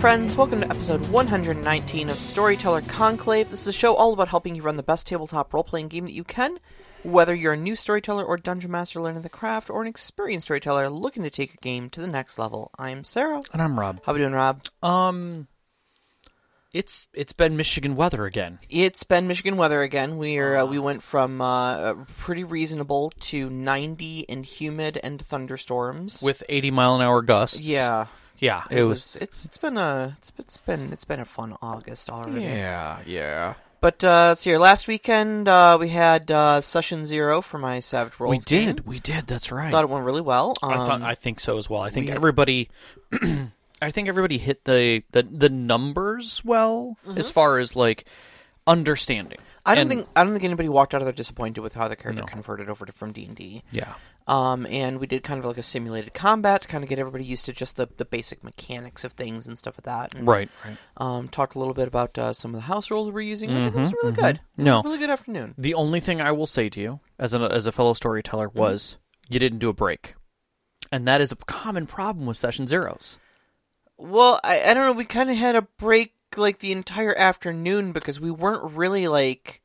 Friends. Welcome to episode 119 of Storyteller Conclave. This is a show all about helping you run the best tabletop role playing game that you can. Whether you're a new storyteller or dungeon master learning the craft, or an experienced storyteller looking to take your game to the next level, I'm Sarah. And I'm Rob. How we doing, Rob? Um, it's it's been Michigan weather again. It's been Michigan weather again. We are uh, we went from uh, pretty reasonable to 90 and humid and thunderstorms. with 80 mile an hour gusts. yeah, yeah, it, it, was. It's it's been a it's, it's been it's been a fun August already. Yeah, yeah. But uh, let's see here. Last weekend uh, we had uh, session zero for my Savage Worlds. we did, game. we did. That's right. Thought it went really well. Um, I thought I think so as well. I think we- everybody, I think everybody hit the the, the numbers well as far as like understanding. Mm-hmm. I don't And- think I don't think anybody walked out of there disappointed with how the character No. converted over to from D and D. Yeah, Um, and we did kind of like a simulated combat to kind of get everybody used to just the, the basic mechanics of things and stuff like that. And, right, right. Um, talked a little bit about uh, some of the house rules we're using. I think it was really mhm. good. No. really good afternoon. The only thing I will say to you as a as a fellow storyteller Mm-hmm. was you didn't do a break, and that is a common problem with session zeros. Well, I, I don't know. We kind of had a break like the entire afternoon because we weren't really like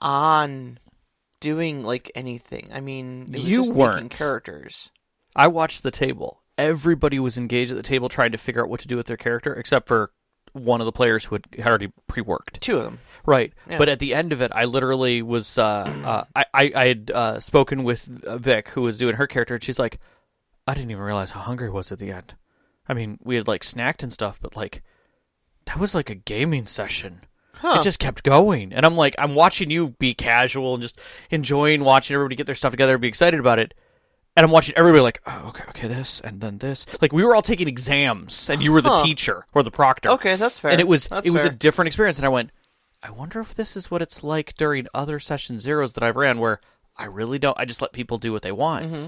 on doing like anything. I mean, You just weren't. characters. I watched the table. Everybody was engaged at the table trying to figure out what to do with their character, except for one of the players who had had already pre-worked. Two of them. Right, Yeah. but at the end of it, I literally was. Uh, uh, I, I I had uh, spoken with uh, Vic, who was doing her character, and she's like, "I didn't even realize how hungry I was at the end. I mean, we had like snacked and stuff, but like, that was like a gaming session." Huh. It just kept going, and I'm like, I'm watching you be casual and just enjoying watching everybody get their stuff together and be excited about it. And I'm watching everybody like, oh, okay, okay, this and then this. Like we were all taking exams, and you were the Huh. teacher or the proctor. Okay, that's fair. And it was That's it was a fair. different experience. And I went, I wonder if this is what it's like during other session zeros that I've ran, where I really don't. I just let people do what they want. Mm-hmm.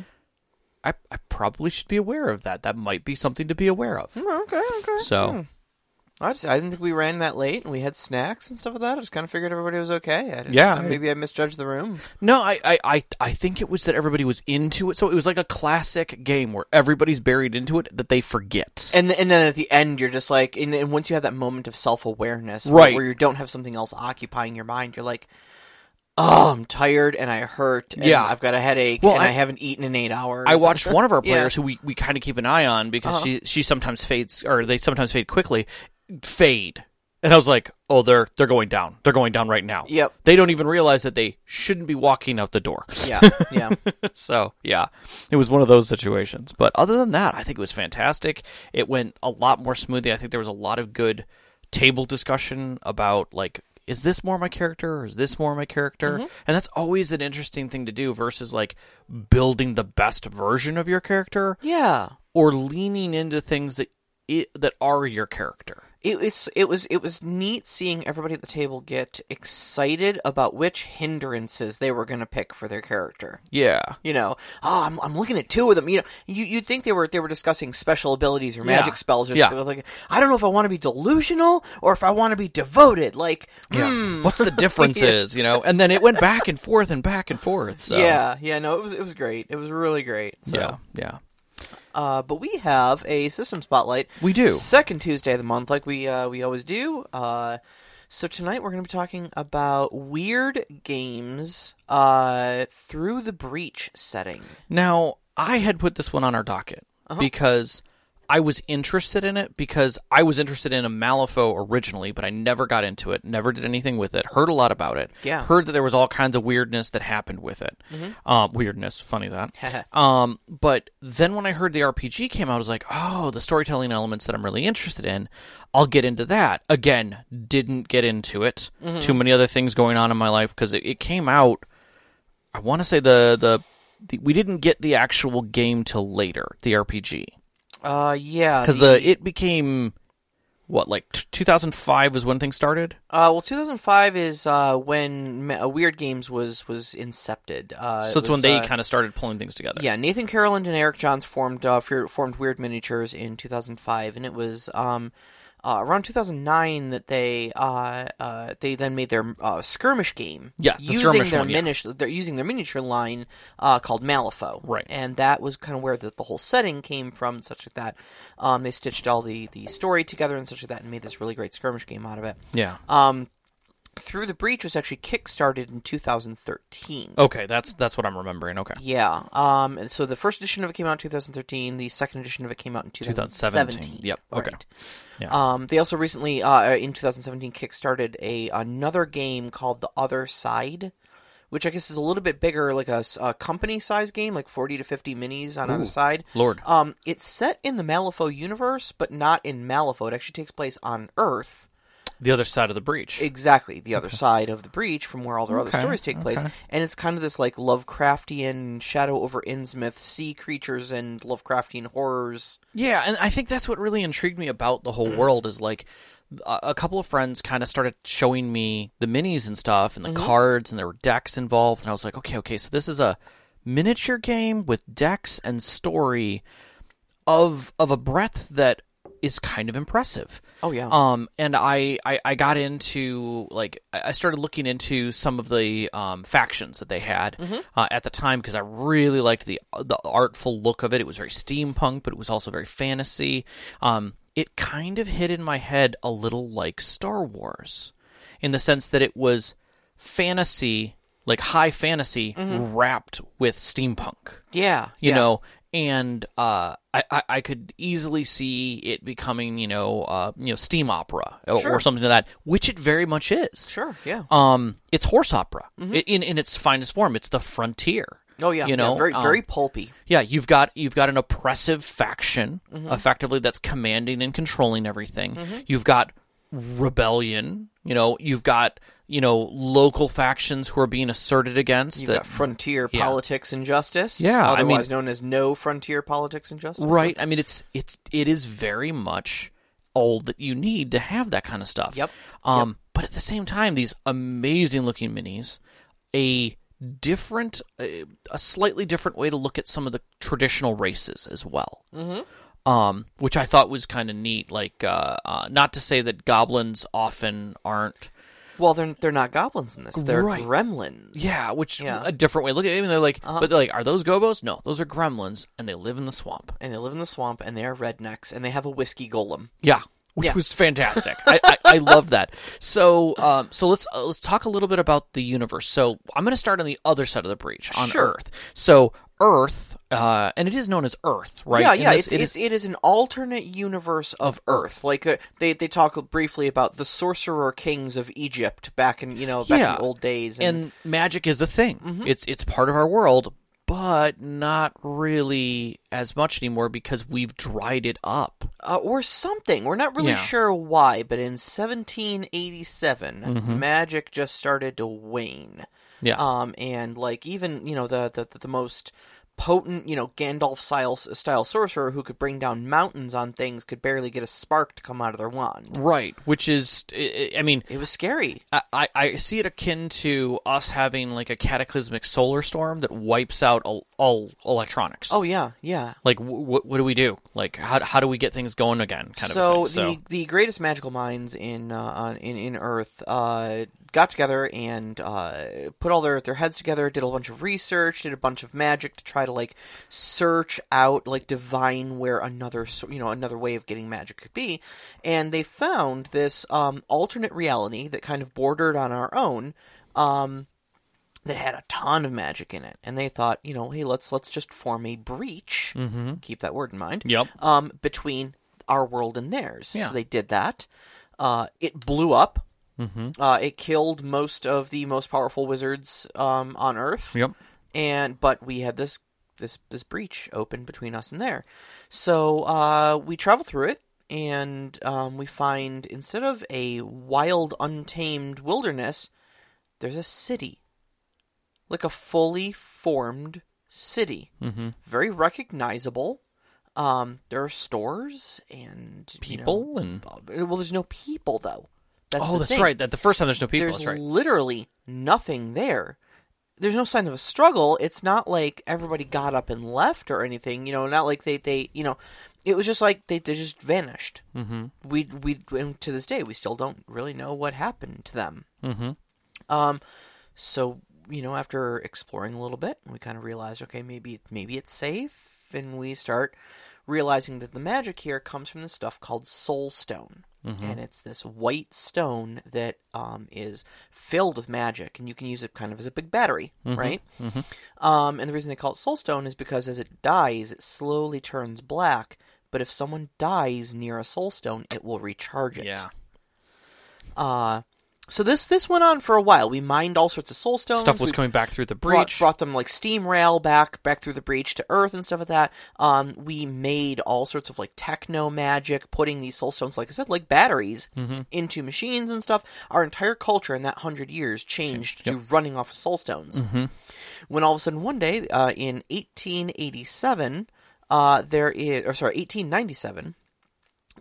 I I probably should be aware of that. That might be something to be aware of. Hmm, Okay, okay. So- Hmm. I just I didn't think we ran that late, and we had snacks and stuff like that. I just kind of figured everybody was okay. I didn't, Yeah. uh, maybe I misjudged the room. No, I, I, I, I think it was that everybody was into it. So it was like a classic game where everybody's buried into it that they forget. And and then at the end, you're just like, and, and once you have that moment of self awareness, Right. where you don't have something else occupying your mind, you're like, oh, I'm tired and I hurt. And Yeah. I've got a headache, Well, and I, I- haven't eaten in eight hours. I watched one of our Yeah. players who we, we kind of keep an eye on because Uh-huh. she she sometimes fades or they sometimes fade quickly, fade, and I was like, oh, they're they're going down. They're going down right now. Yep. They don't even realize that they shouldn't be walking out the door. Yeah. Yeah. so yeah, it was one of those situations. But other than that, I think it was fantastic. It went a lot more smoothly. I think there was a lot of good table discussion about like. Is this more my character or is this more my character? Mm-hmm. And that's always an interesting thing to do versus like building the best version of your character yeah. or leaning into things that it, that are your character. It was it was it was neat seeing everybody at the table get excited about which hindrances they were going to pick for their character. Yeah. You know, oh, I'm, I'm looking at two of them. You know, you you'd think they were they were discussing special abilities or magic Yeah. spells or Yeah. something. Like, I don't know if I want to be delusional or if I want to be devoted. Like, hmm. What's the difference Yeah. is, you know? And then it went back and forth and back and forth. So Yeah, yeah, no, it was it was great. It was really great. So, Yeah. Yeah. Uh, but we have a system spotlight. We do. second Tuesday of the month, like we uh, we always do. Uh, so tonight we're going to be talking about Wyrd Games uh, through the breach setting. Now, I had put this one on our docket Uh-huh. because I was interested in it because I was interested in a Malifaux originally, but I never got into it, never did anything with it. Heard a lot about it. Yeah. Mm-hmm. Heard that there was all kinds of weirdness that happened with it. Uh, weirdness, funny that. um, but then when I heard the RPG came out, I was like, oh, the storytelling elements that I'm really interested in. I'll get into that. Again, didn't get into it. Mm-hmm. Too many other things going on in my life because it, it came out. I want to say the, the the we didn't get the actual game till later, the RPG, Uh, yeah, because the it became what like t- 2005 was when things started. uh, well, 2005 is uh, when Ma- uh, Wyrd Games was was incepted. Uh, so it it's when they uh, kind of started pulling things together. Yeah, Nathan Caroland and Eric Johns formed uh, formed Wyrd Miniatures in 2005, and it was um, uh, around 2009 that they uh, uh, they then made their uh, skirmish game. Yeah, the using skirmish their one, yeah. miniature, they're using their miniature line uh, called Malifaux. Right. and that was kind of where the, the whole setting came from, and such like that. Um, they stitched all the the story together and such like that, and made this really great skirmish game out of it. Yeah. Um, through the breach was actually kickstarted in 2013. Okay, that's that's what I'm remembering. Okay. Yeah. Um, and so the first edition of it came out in 2013. The second edition of it came out in 2017. 2017. Yep, okay. Right. Yeah. Um, they also recently, uh, in 2017, kickstarted a another game called The Other Side, which I guess is a little bit bigger, like a company size game, like 40 to 50 minis on either side. Lord. Um, it's set in the Malifaux universe, but not in Malifaux. It actually takes place on Earth. The other side of the breach. Exactly, the other side of the breach from where all their other stories take place, okay. and it's kind of this like Lovecraftian Shadow over Innsmouth sea creatures and Lovecraftian horrors. Yeah, and I think that's what really intrigued me about the whole mm-hmm. world is like a, a couple of friends kind of started showing me the minis and stuff and the mm-hmm. cards and there were decks involved and I was like, okay, okay, so this is a miniature game with decks and story of of a breadth that is kind of impressive. Oh yeah, Um, and I, I, I got into like I started looking into some of the um, factions that they had uh, at the time because I really liked the the artful look of it. It was very steampunk, but it was also very fantasy. Um, it kind of hit in my head a little like Star Wars, in the sense that it was fantasy, like high fantasy, wrapped with steampunk yeah, you yeah. know and uh I, I i could easily see it becoming you know uh you know steam opera or, Sure. or something like that which it very much is sure, yeah. um it's horse opera I- in in its finest form it's the frontier Oh yeah, you know yeah, very um, very pulpy. yeah you've got you've got an oppressive faction Mm-hmm. effectively that's commanding and controlling everything you've got rebellion you know you've got you know local factions who are being asserted against You've that got frontier yeah. politics and justice. Yeah, I otherwise mean- known as no frontier politics and justice. Right. I mean, it's it's it is very much all that you need to have that kind of stuff. Yep. Um, but at the same time, these amazing looking minis, a different, a, a slightly different way to look at some of the traditional races as well. Mm-hmm. Um, which I thought was kind of neat. Like, uh, uh, not to say that goblins often aren't. Well, they're they're not goblins in this. They're Right. gremlins. Yeah, which Yeah. Uh-huh. a different way. Look at it. They're like, but they're like, are those gobos? No, those are gremlins, and they live in the swamp. and they live in the swamp, and they are rednecks, and they have a whiskey golem. Yeah, which Yeah. was fantastic. I, I, I love that. So, um, so let's uh, let's talk a little bit about the universe. So, I'm going to start on the other side of the breach on Sure. Earth. So, Earth, uh, and it is known as Earth, right? Yeah, In yeah. this- It's, it it's is- it is an alternate universe of Earth. Like uh, they they talk briefly about the sorcerer kings of Egypt back in you know back Yeah. in the old days, and, and magic is a thing. Mm-hmm. It's it's part of our world, but not really as much anymore because we've dried it up. uh, or something. We're not really Yeah. sure why, but in 1787, Mm-hmm. magic just started to wane. Yeah. Um, and like even you know the the, the most potent you know Gandalf style style sorcerer who could bring down mountains on things could barely get a spark to come out of their wand. right. Which is, I mean, It was scary. I, I- I see it akin to us having like a cataclysmic solar storm that wipes out all, all electronics. Oh yeah, yeah. like w- w- what do we do? Like how how do we get things going again? Kind so, of thing. the the greatest magical minds in uh, in in Earth uh, got together and uh, put all their their heads together, did a bunch of research, did a bunch of magic to try to like search out like divine where another you know another way of getting magic could be, and they found this um, alternate reality that kind of bordered on our own. Um, that had a ton of magic in it, and they thought, you know, hey, let's let's just form a breach. Mm-hmm. Keep that word in mind Yep. um, between our world and theirs. Yeah. So they did that. Uh, it blew up. Mm-hmm. Uh, it killed most of the most powerful wizards um, on Earth. Yep. And but we had this this this breach open between us and there. So uh, we travel through it, and um, we find instead of a wild, untamed wilderness, there's a city, like a fully formed city, Mm-hmm. very recognizable. Um, there are stores and you know, People and well, there's no people though. That's oh, that's thing. right. That the first time there's no people. There's right. literally nothing there. There's no sign of a struggle. It's not like everybody got up and left or anything. You know, not like they they you know, it was just like they, they just vanished. Mm-hmm. We we and to this day we still don't really know what happened to them. Mm-hmm. Um, so you know, after exploring a little bit, we kind of realized, okay, maybe maybe it's safe, and we start realizing that the magic here comes from this stuff called Soul Stone, and it's this white stone that um, is filled with magic, and you can use it kind of as a big battery, right? Um, and the reason they call it Soul Stone is because as it dies, it slowly turns black. But if someone dies near a Soul Stone, it will recharge it. Yeah. Uh, so this this went on for a while. We mined all sorts of soul stones. Stuff was we coming back through the breach. brought them like steam rail back back through the breach to Earth and stuff like that. Um, we made all sorts of like techno magic, putting these soul stones, like I said, like batteries Mm-hmm. into machines and stuff. Our entire culture in that hundred years changed to running off of soul stones. Mm-hmm. When all of a sudden one day uh, in 1887, uh, there is or sorry 1897.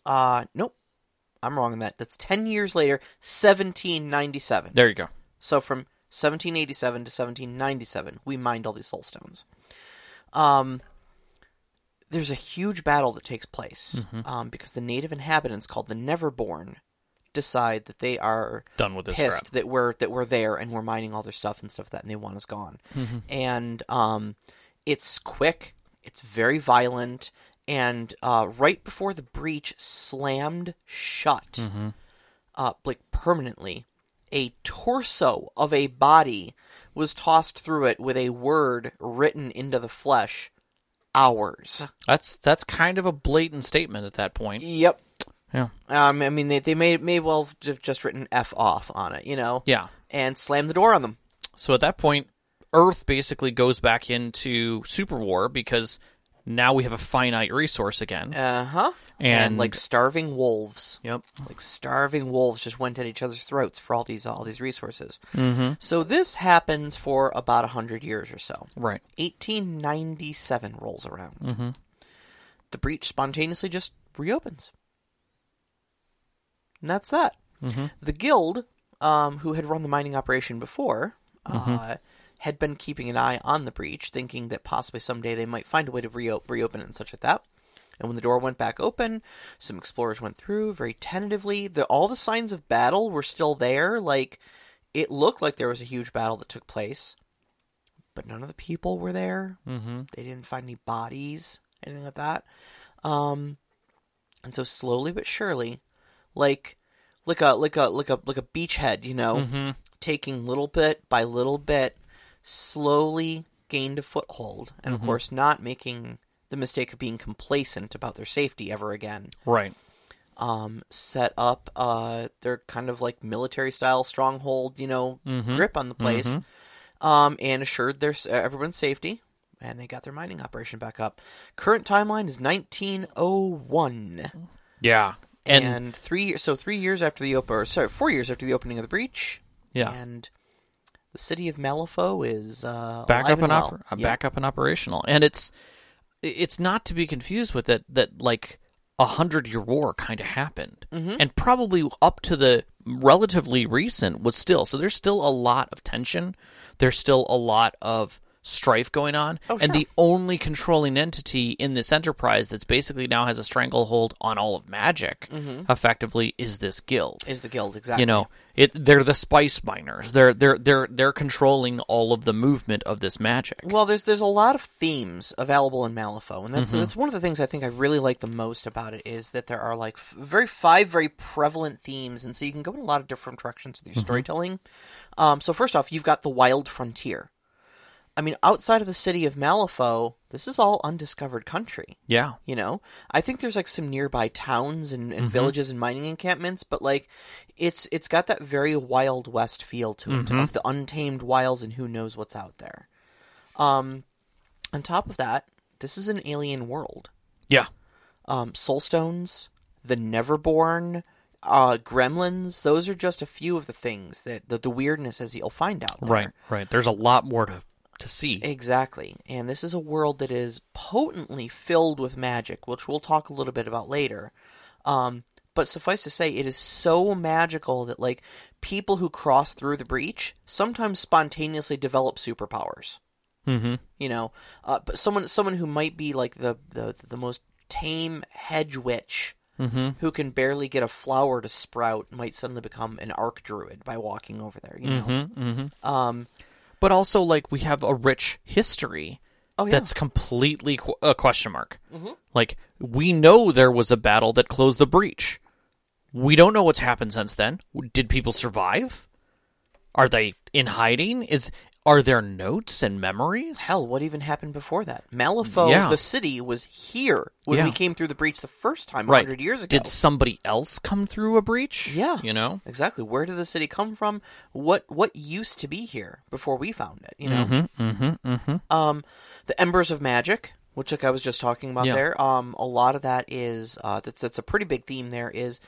Uh, nope. I'm wrong on that. That's 10 years later, 1797. there you go. So from 1787 to 1797, we mined all these soul stones. Um, there's a huge battle that takes place um, because the native inhabitants, called the Neverborn, decide that they are Done with this pissed crap. that we're that we're there and we're mining all their stuff and stuff like that, and they want us gone. Mm-hmm. And um, it's quick, it's very violent, and uh, right before the breach slammed shut, Mm-hmm. uh, like permanently, a torso of a body was tossed through it with a word written into the flesh. Hours. That's that's kind of a blatant statement at that point. Yep. Yeah. Um, I mean, they they may may well have just written "f off" on it, you know, Yeah. and slammed the door on them. So at that point, Earth basically goes back into super war because now we have a finite resource again. Uh huh. And- like starving wolves, Yep. like starving wolves, just went at each other's throats for all these all these resources. Mm-hmm. So this happens for about a hundred years or so. Right. 1897 rolls around. Mm-hmm. The breach spontaneously just reopens. And that's that. Mm-hmm. The guild, um, who had run the mining operation before, Mm-hmm. uh, had been keeping an eye on the breach, thinking that possibly someday they might find a way to reo- reopen it and such like that. And when the door went back open, some explorers went through very tentatively. The, all the signs of battle were still there. Like, it looked like there was a huge battle that took place, but none of the people were there. Mm-hmm. They didn't find any bodies, anything like that. Um, and so slowly but surely, like like a like a like a like a beachhead, you know, Mm-hmm. taking little bit by little bit, slowly gained a foothold, and of course not making the mistake of being complacent about their safety ever again. Right. Um, set up uh their kind of like military style stronghold, you know, Mhm. grip on the place, um, and assured their uh, everyone's safety. And they got their mining operation back up. Current timeline is 1901, Yeah. And, and, three. So three years after the open, or sorry, four years after the opening of the breach. yeah. And the city of Malifaux is uh, back up and well. oper- uh, Yep. back up and operational. And it's it's not to be confused with that that like a hundred year war kind of happened, Mhm. and probably up to the relatively recent was still. So there's still a lot of tension. There's still a lot of strife going on, Oh, and sure. the only controlling entity in this enterprise that's basically now has a stranglehold on all of magic, Mm-hmm. effectively, is this guild Is the guild exactly? you know it they're the spice miners they're they're they're they're controlling all of the movement of this magic Well, there's there's a lot of themes available in Malifaux, and that's Mm-hmm. that's one of the things I think I really like the most about it is that there are like very five very prevalent themes, and so you can go in a lot of different directions with your Mm-hmm. storytelling. Um, so first off, you've got the wild frontier. I mean, outside of the city of Malifaux, this is all undiscovered country. yeah You know, I think there's like some nearby towns and, Mm-hmm. villages and mining encampments, but like it's it's got that very wild west feel to it Mm-hmm. of the untamed wilds and who knows what's out there. Um, on top of that, this is an alien world. yeah Um, Soulstones, the Neverborn, uh, Gremlins. Those are just a few of the things that the, the weirdness as you'll find out. There. right right there's a lot more to to see Exactly. And this is a world that is potently filled with magic, which we'll talk a little bit about later. Um, but suffice to say, it is so magical that, like, people who cross through the breach sometimes spontaneously develop superpowers. mm-hmm You know, uh, but someone someone who might be like the, the the most tame hedge witch Mm-hmm. who can barely get a flower to sprout might suddenly become an arc druid by walking over there. You know, Mm-hmm. Mm-hmm. um, But also, like, we have a rich history oh yeah, that's completely qu- a question mark. Mhm. Like, we know there was a battle that closed the breach. We don't know what's happened since then. Did people survive? Are they in hiding? Is are there notes and memories? hell, what even happened before that? Malifaux, Yeah. the city, was here when Yeah. we came through the breach the first time, right? hundred years ago. Did somebody else come through a breach? Yeah. you know. Exactly. Where did the city come from? What what used to be here before we found it? You know. Mm-hmm. Mm-hmm. Mm-hmm. Um, the Embers of Magic, which like I was just talking about Yeah. there. Um, a lot of that is uh, that's that's a pretty big theme. There is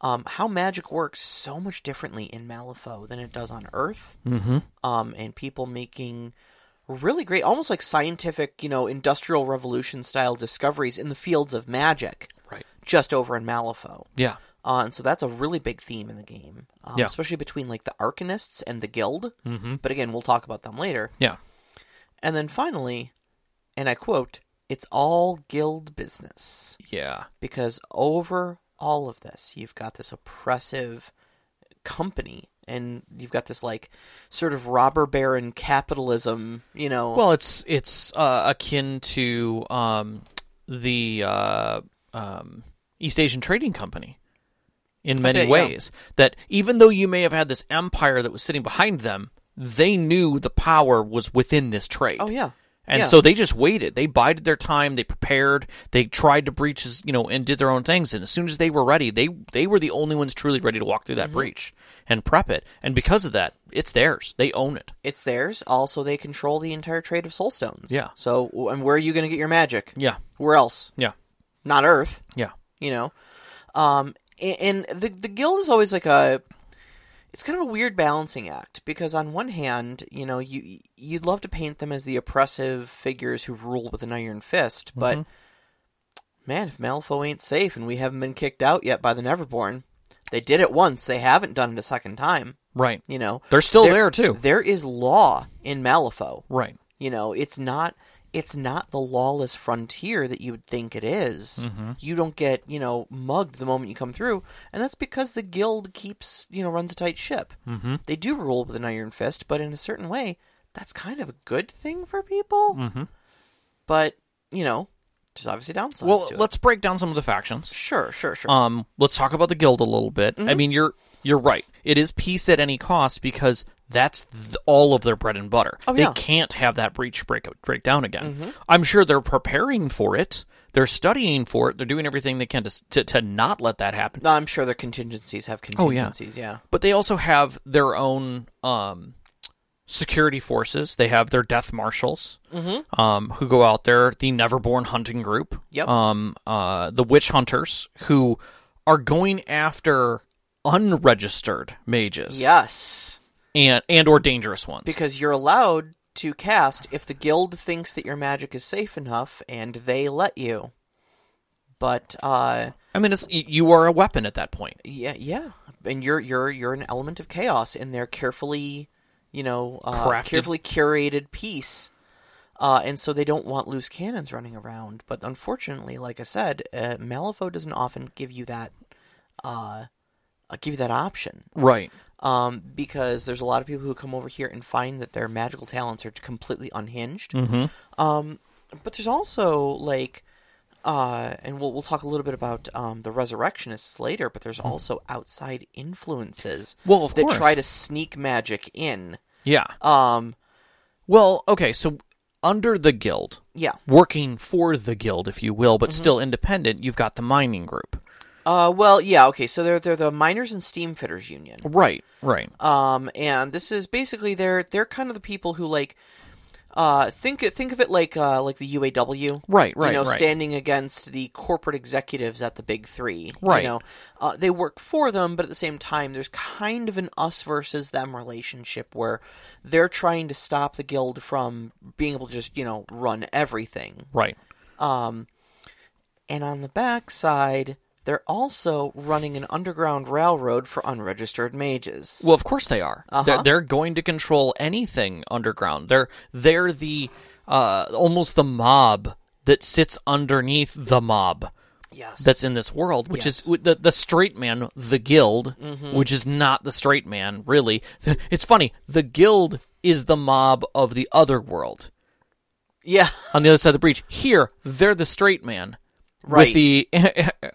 um, how magic works so much differently in Malifaux than it does on Earth. Mm-hmm. Um, and people making really great, almost like scientific, you know, industrial revolution style discoveries in the fields of magic, Right. just over in Malifaux. Yeah. Uh, and so that's a really big theme in the game, um, Yeah. especially between like the Arcanists and the Guild. Mm-hmm. But again, we'll talk about them later. Yeah. And then finally, and I quote, it's all guild business. Yeah. Because over all of this, you've got this oppressive company and you've got this like sort of robber baron capitalism, you know. Well, it's it's uh, akin to um, the uh, um, East Asian Trading Company in many bit, yeah. ways. That even though you may have had this empire that was sitting behind them, they knew the power was within this trade. oh yeah. And yeah. so they just waited. They bided their time. They prepared. They tried to breach, you know, and did their own things. And as soon as they were ready, they they were the only ones truly ready to walk through that Mm-hmm. breach and prep it. And because of that, it's theirs. They own it. It's theirs. Also, they control the entire trade of soulstones. Yeah. So, and where are you going to get your magic? Yeah. Where else? Yeah. Not Earth. Yeah. you know um and the the guild is always like a it's kind of a weird balancing act because on one hand you know you you'd love to paint them as the oppressive figures who rule with an iron fist but Mhm. man if malifaux ain't safe and we haven't been kicked out yet by the neverborn they did it once they haven't done it a second time Right. you know They're still There- there too. there is law in malifaux Right. you know, it's not it's not the lawless frontier that you would think it is. Mm-hmm. You don't get, you know, mugged the moment you come through, and that's because the guild keeps, you know, runs a tight ship. Mm-hmm. They do rule with an iron fist, but in a certain way, that's kind of a good thing for people. Mm-hmm. But, you know, there's obviously downsides Well, let's break down some of the factions. Sure, sure, sure. Um, let's talk about the guild a little bit. I Mhm. mean, you're you're right. It is peace at any cost because that's th- all of their bread and butter. Oh, they yeah. can't have that breach break break down again. Mhm. I'm sure they're preparing for it. They're studying for it. They're doing everything they can to to, to not let that happen. I'm sure their contingencies have Oh, yeah. contingencies, yeah. But they also have their own um, security forces. They have their death marshals Mm-hmm. um, who go out there. The Neverborn hunting group. Yep. Um, uh, the witch hunters who are going after unregistered mages. Yes. And and or dangerous ones. Because you're allowed to cast if the guild thinks that your magic is safe enough and they let you. But uh I mean, it's you are a weapon at that point. yeah, yeah. And you're you're you're an element of chaos in their carefully, you know, uh, carefully curated piece. Uh, and so they don't want loose cannons running around. But unfortunately, like I said, uh, Malifaux doesn't often give you that, uh, uh, give you that option. Right. Um, because there's a lot of people who come over here and find that their magical talents are completely unhinged. Mm-hmm. Um, but there's also like, uh, and we'll we'll talk a little bit about um, the resurrectionists later. But there's also outside influences Well, of that course. try to sneak magic in. Yeah. Um, Well, okay. So under the guild, yeah. working for the guild, if you will, Mm-hmm. but still independent, you've got the mining group. Uh, well, yeah. Okay. So they're they're the miners and steam fitters union. Right. Right. Um, and this is basically they're they're kind of the people who like. Uh, think think of it like uh, like the UAW. Right. Right. you know, right. standing against the corporate executives at the big three. Right. You know, uh, they work for them, but at the same time, there's kind of an us versus them relationship where they're trying to stop the guild from being able to just you know run everything. right. Um, and on the backside, they're also running an underground railroad for unregistered mages. Well, of course they are. Uh-huh. They're, they're going to control anything underground. They're they're the uh, almost the mob that sits underneath the mob Yes. that's in this world, which Yes. is the the straight man, the guild, Mhm. which is not the straight man, really. It's funny. The guild is the mob of the other world yeah. on the other side of the breach. Here, they're the straight man. Right. With the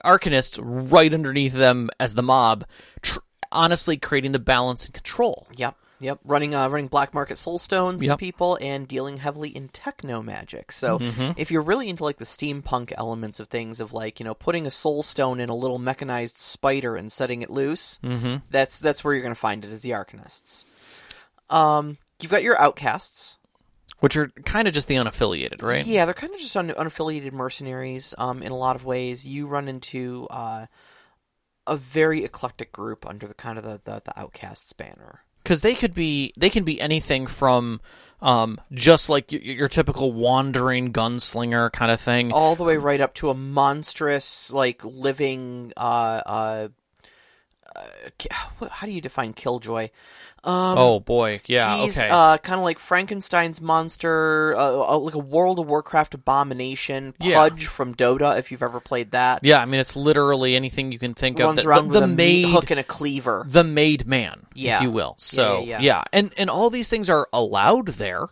Arcanists right underneath them as the mob, tr- honestly creating the balance and control. Yep. Yep. Running uh, running black market soul stones to people and dealing heavily in techno magic. So Mm-hmm. if you're really into like the steampunk elements of things of like, you know, putting a soul stone in a little mechanized spider and setting it loose, Mm-hmm. that's that's where you're gonna find it as the Arcanists. Um you've got your outcasts. Which are kind of just the unaffiliated, right? Yeah, they're kind of just un- unaffiliated mercenaries. Um, in a lot of ways, you run into uh, a very eclectic group under the kind of the, the, the outcasts banner. because they could be they can be anything from um, just like your, your typical wandering gunslinger kind of thing. all the way right up to a monstrous, like living. Uh, uh, uh, how do you define killjoy? Um, oh boy, yeah, he's okay, uh, kind of like Frankenstein's monster, uh, uh, like a World of Warcraft abomination, Yeah. Pudge from Dota. If you've ever played that, yeah. I mean, it's literally anything you can think of. runs that- around the, with the a meat hook and a cleaver. the made man, Yeah. if you will. So yeah, yeah. and and all these things are allowed there,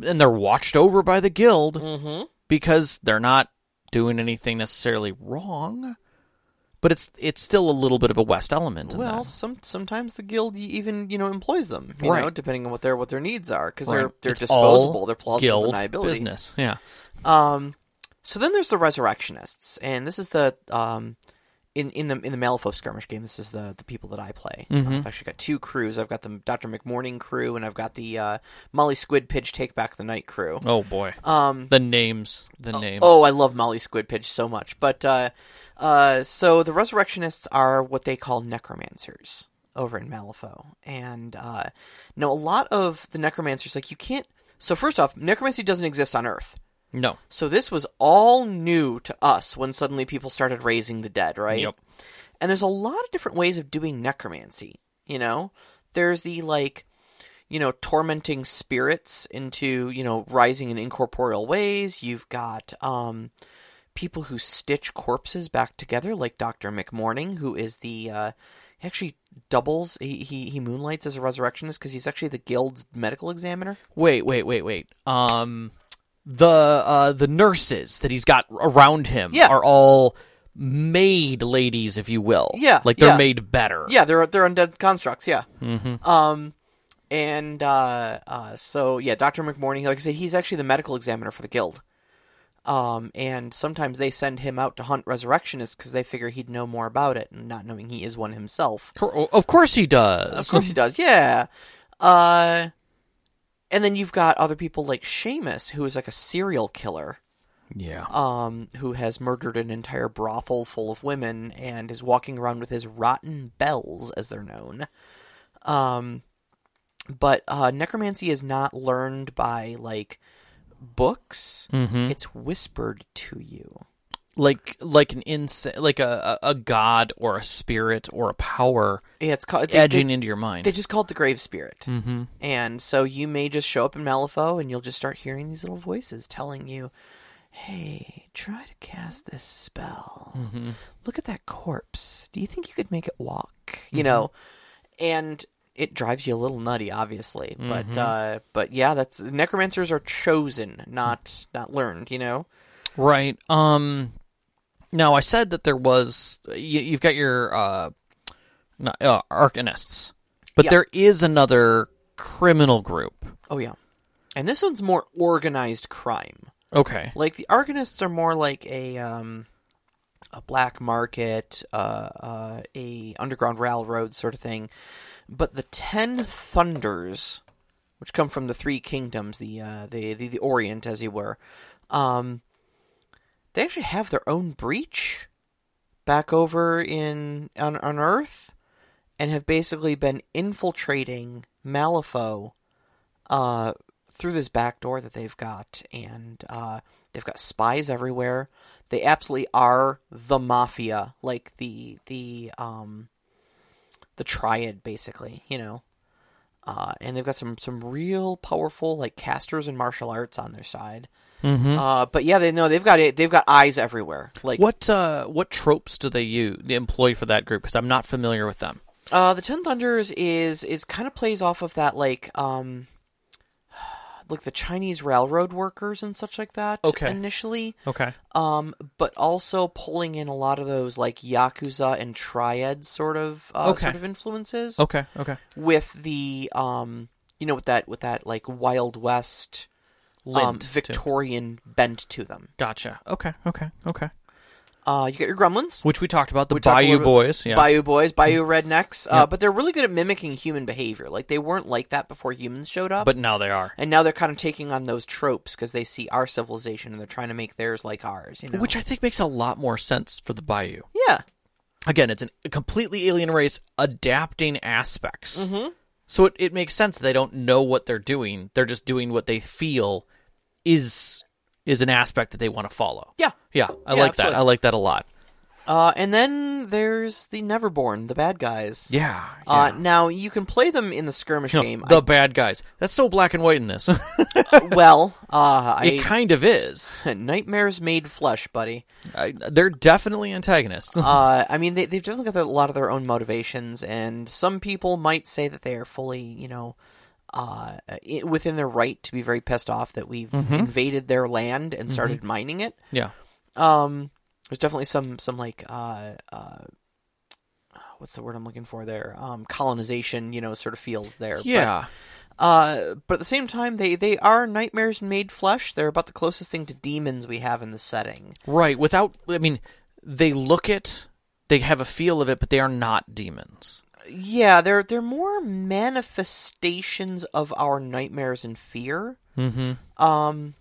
and they're watched over by the guild Mm-hmm. because they're not doing anything necessarily wrong. But it's it's still a little bit of a West element. In Well, that. some sometimes the guild even you know employs them, you know, depending on what their what their needs are, because Right. they're they're It's disposable, they're plausible guild deniability. business. Yeah. Um, so then there's the resurrectionists, and this is the um, in in the in the Malifaux skirmish game. This is the the people that I play. Uh, Mhm. I've actually got two crews. I've got the Doctor McMourning crew, and I've got the uh, Molly Squidpiddge Take Back the Night crew. Oh boy. Um, The names. The names. Oh, I love Molly Squidpiddge so much. But uh, uh, so the Resurrectionists are what they call necromancers over in Malifaux, and uh, no, a lot of the necromancers like you can't. So first off, necromancy doesn't exist on Earth. No. So this was all new to us when suddenly people started raising the dead, right? Yep. And there's a lot of different ways of doing necromancy, you know? There's the like you know, tormenting spirits into, you know, rising in incorporeal ways. You've got um people who stitch corpses back together like Dr. McMourning who is the uh he actually doubles he he, he moonlights as a resurrectionist because he's actually the guild's medical examiner. Wait, wait, wait, wait. Um, the uh the nurses that he's got around him Yeah. are all made ladies, if you will. Yeah, Like they're yeah. made better. Yeah, they're they're undead constructs, yeah. Mm-hmm. Um, and uh, uh, so yeah, Doctor McMourning, like I said, he's actually the medical examiner for the guild. Um, and sometimes they send him out to hunt resurrectionists because they figure he'd know more about it, and not knowing he is one himself. Of course he does. Of course he does, yeah. Uh, and then you've got other people like Seamus, who is like a serial killer Yeah. um, who has murdered an entire brothel full of women and is walking around with his rotten Belles, as they're known. Um, but uh, necromancy is not learned by like books; Mm-hmm. it's whispered to you. Like like an ins like a, a god or a spirit or a power Yeah, it's called they, edging They, into your mind. they just call it the grave spirit, mm-hmm. and so you may just show up in Malifaux and you'll just start hearing these little voices telling you. Hey, try to cast this spell. Mm-hmm. look at that corpse. Do you think you could make it walk? You know, and it drives you a little nutty, obviously. But Mhm. uh, but yeah, that's necromancers are chosen, not not learned. You know. Right. Um. Now I said that there was you, you've got your uh, uh arcanists, but Yeah. there is another criminal group. Oh yeah, and this one's more organized crime. Okay. Like the Arcanists are more like a um, a black market, uh, uh, a underground railroad sort of thing. But the Ten Thunders, which come from the Three Kingdoms, the uh, the, the the Orient, as you were, um, they actually have their own breach back over in on, on Earth, and have basically been infiltrating Malifaux uh, through this back door that they've got, and uh, they've got spies everywhere. They absolutely are the mafia, like the the um the triad, basically. You know, uh, and they've got some some real powerful like casters and martial arts on their side. Mm-hmm. Uh, but yeah, they know they've got it. They've got eyes everywhere. Like What uh, what tropes do they use employ for that group? Because I'm not familiar with them. Uh, the Ten Thunders is is kind of plays off of that like um, like the Chinese railroad workers and such like that. Okay. Initially, Okay. um, but also pulling in a lot of those like yakuza and triad sort of uh, Okay. sort of influences Okay. Okay. with the um, you know, with that with that like Wild West. Um. Victorian bent to them. Gotcha. Okay. Okay. Okay. Uh, you got your gremlins, Which we talked about the We Bayou Boys. Yeah. Bayou boys, Bayou rednecks, uh, Yep. but they're really good at mimicking human behavior. Like they weren't like that before humans showed up, but now they are. and now they're kind of taking on those tropes because they see our civilization and they're trying to make theirs like ours. You know, Which I think makes a lot more sense for the Bayou. yeah, Again, it's an, a completely alien race adapting aspects. Mm-hmm. So it, it makes sense they don't know what they're doing. They're just doing what they feel is is an aspect that they want to follow. yeah. Yeah, I Yeah, like that. I like that a lot. Uh, and then there's the Neverborn, the bad guys. Yeah. Uh, now you can play them in the skirmish No, game. the bad guys. That's so black and white in this. I, well, uh, it kind of is. nightmares made flesh, buddy. I, they're definitely antagonists. uh, I mean, they, they've definitely got a lot of their own motivations, and some people might say that they are fully, you know, uh, within their right to be very pissed off that we've Mm-hmm. invaded their land and started mining it. yeah. Um, there's definitely some some like uh, uh, what's the word I'm looking for there? Um, colonization, you know, sort of feels there. But, Yeah. uh, but at the same time, they they are nightmares made flesh. They're about the closest thing to demons we have in the setting. Right. Without, I mean, they look it, they have a feel of it, but they are not demons. Yeah, they're they're more manifestations of our nightmares and fear. Mm-hmm. Um,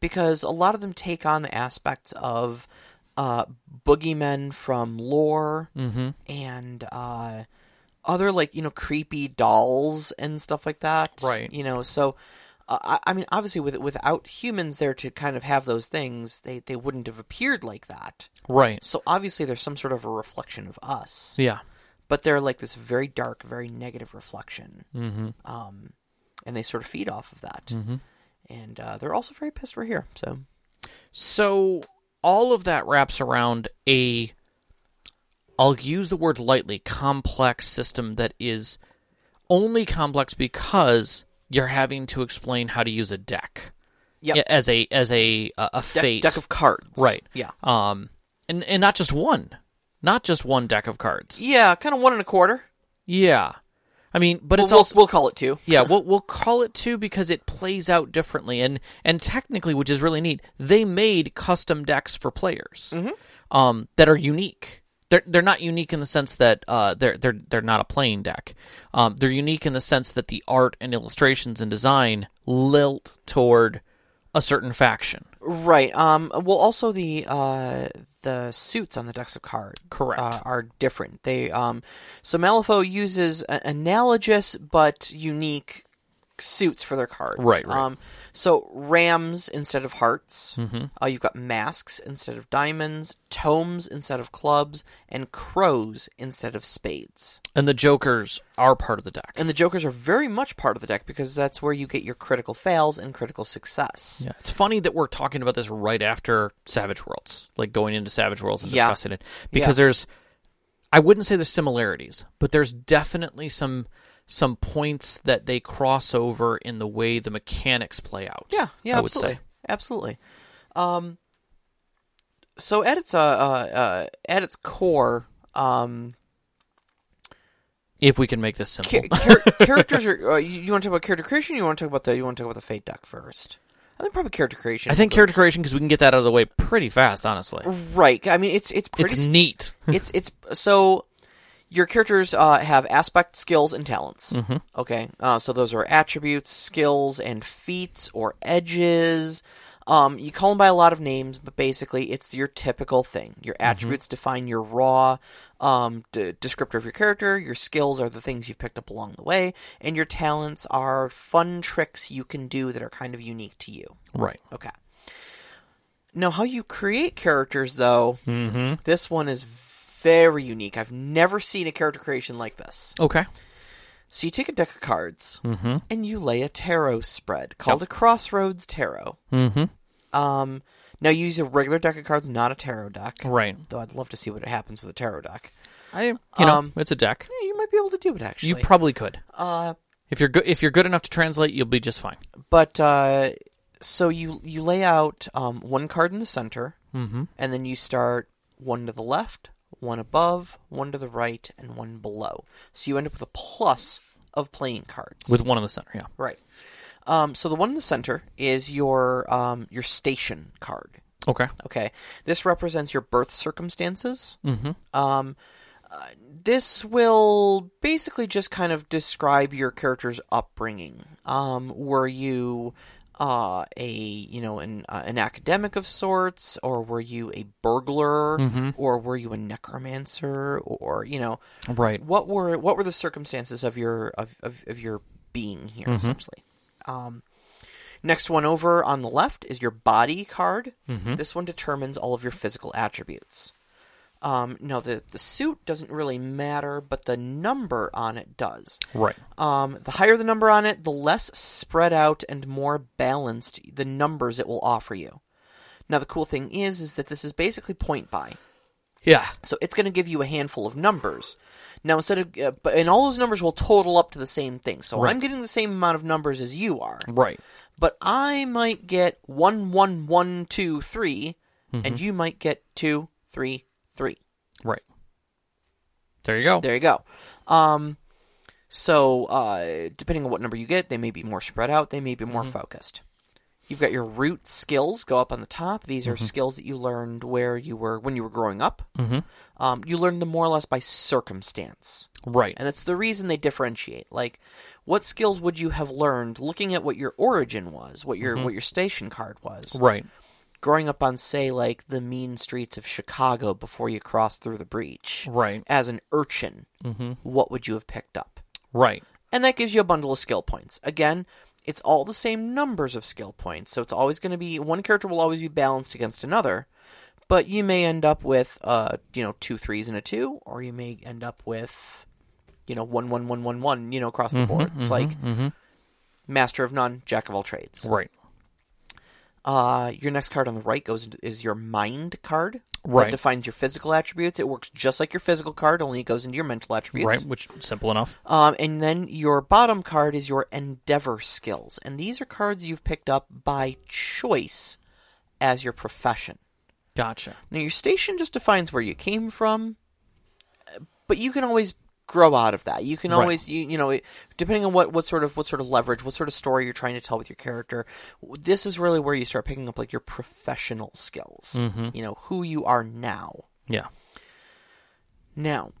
because a lot of them take on the aspects of uh, boogeymen from lore Mm-hmm. and uh, other like you know creepy dolls and stuff like that. Right. You know, so uh, I, I mean, obviously, with without humans there to kind of have those things, they they wouldn't have appeared like that. Right. So obviously, there's some sort of a reflection of us, Yeah. But they're like this very dark, very negative reflection, Mm-hmm. um, and they sort of feed off of that. Mm-hmm. And uh, they're also very pissed we're here. So So all of that wraps around a I'll use the word lightly, complex system that is only complex because you're having to explain how to use a deck. Yep. Yeah, As a as a a, a deck, deck of cards, Right. Yeah, um and and not just one. Not just one deck of cards. yeah, kind of one and a quarter. Yeah. I mean, but We'll, it's we'll, also we'll call it two. yeah, we'll we'll call it two because it plays out differently, and and technically, which is really neat, they made custom decks for players um, that are unique. They're they're not unique in the sense that uh, they're they're they're not a playing deck. Um, they're unique in the sense that the art and illustrations and design lilt toward a certain faction. Right. Um. Well, also the uh the suits on the decks of cards Correct. uh, are different. They um. So Malifaux uses analogous but unique suits for their cards. Right, right. Um. So rams instead of hearts. hmm Uh, you've got masks instead of diamonds, tomes instead of clubs, and crows instead of spades. And the jokers are part of the deck. And the jokers are very much part of the deck because that's where you get your critical fails and critical success. Yeah, it's funny that we're talking about this right after Savage Worlds, like going into Savage Worlds and Yeah. discussing it, because there's, I wouldn't say there's similarities, but there's definitely some some points that they cross over in the way the mechanics play out. Yeah, yeah, I would absolutely, say. absolutely. Um, so at its uh, uh, uh at its core, um, If we can make this simple, char- characters are. Uh, you, you want to talk about character creation? Or you want to talk about the? You want to talk about the fate deck first? I think probably character creation. I think character creation because we can get that out of the way pretty fast. Honestly, right. I mean, it's it's pretty. it's neat. it's it's so your characters uh, have aspect, skills, and talents. Mhm. Okay, uh, so those are attributes, skills, and feats or edges. Um, you call them by a lot of names, but basically, it's your typical thing. Your attributes define your raw um, d- descriptor of your character. Your skills are the things you've picked up along the way, and your talents are fun tricks you can do that are kind of unique to you. Right. Okay. Now, how you create characters, though, Mm-hmm. this one is very unique. I've never seen a character creation like this. Okay. So you take a deck of cards Mm-hmm. and you lay a tarot spread called a Crossroads Tarot. Mm-hmm. Um, now you use a regular deck of cards, not a tarot deck. Right. Though I'd love to see what happens with a tarot deck. I you know Um, it's a deck. Yeah, you might be able to do it actually. You probably could. uh, If you're good if you're good enough to translate, you'll be just fine. but uh, so you you lay out um, one card in the center, Mm-hmm. and then you start one to the left, one above, one to the right, and one below. So you end up with a plus of playing cards. With one in the center, yeah. right. Um, so the one in the center is your um, your station card. Okay. Okay, this represents your birth circumstances. Mm-hmm. Um, uh, this will basically just kind of describe your character's upbringing. Um, were you uh, a you know an uh, an academic of sorts, or were you a burglar, Mhm. or were you a necromancer, or you know Right. what were what were the circumstances of your of of, of your being here essentially. Um, next one over on the left is your body card. Mm-hmm. This one determines all of your physical attributes. Um, now the the suit doesn't really matter, but the number on it does. Right. Um, the higher the number on it, the less spread out and more balanced the numbers it will offer you. Now the cool thing is, is that this is basically point buy. Yeah. So it's going to give you a handful of numbers. Now instead of, uh, but and all those numbers will total up to the same thing. So Right. I'm getting the same amount of numbers as you are, Right. but I might get one, one, one, two, three, and you might get two, three, three. Right. There you go. There you go. Um, so uh, depending on what number you get, they may be more spread out. They may be more focused. You've got your root skills go up on the top. These are skills that you learned where you were when you were growing up. Mm-hmm. Um, you learned them more or less by circumstance. Right. And it's the reason they differentiate. Like, what skills would you have learned looking at what your origin was, what your what your station card was, Right. Growing up on, say, like the mean streets of Chicago before you crossed through the breach, Right. as an urchin, Mm-hmm. what would you have picked up? Right. And that gives you a bundle of skill points. Again, it's all the same numbers of skill points, so it's always going to be one character will always be balanced against another. But you may end up with, uh, you know, two threes and a two, or you may end up with, you know, one one one one one, you know, across the board. It's like Mm-hmm. master of none, jack of all trades. Right. Uh, your next card on the right goes into, is your mind card. Right. That defines your physical attributes. It works just like your physical card, only it goes into your mental attributes. Right. Which simple enough. Um, and then your bottom card is your endeavor skills, and these are cards you've picked up by choice as your profession. Gotcha. Now, your station just defines where you came from, but you can always grow out of that. You can Right. always, you, you know, depending on what, what sort of what sort of leverage, what sort of story you're trying to tell with your character, this is really where you start picking up like your professional skills. Mhm. You know, who you are now. Yeah. Now,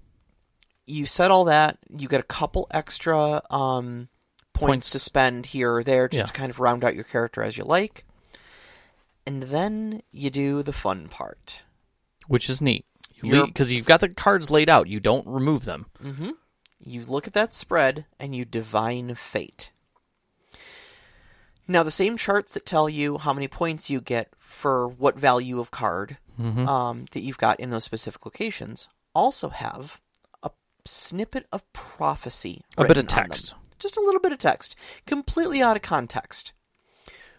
you said all that. You get a couple extra um, points, Points. to spend here or there just Yeah. to kind of round out your character as you like. And then you do the fun part. Which is neat. Because you've got the cards laid out. You don't remove them. hmm You look at that spread and you divine fate. Now, the same charts that tell you how many points you get for what value of card Mhm. um, that you've got in those specific locations also have a snippet of prophecy. A bit of written on them. text. Just a little bit of text, completely out of context.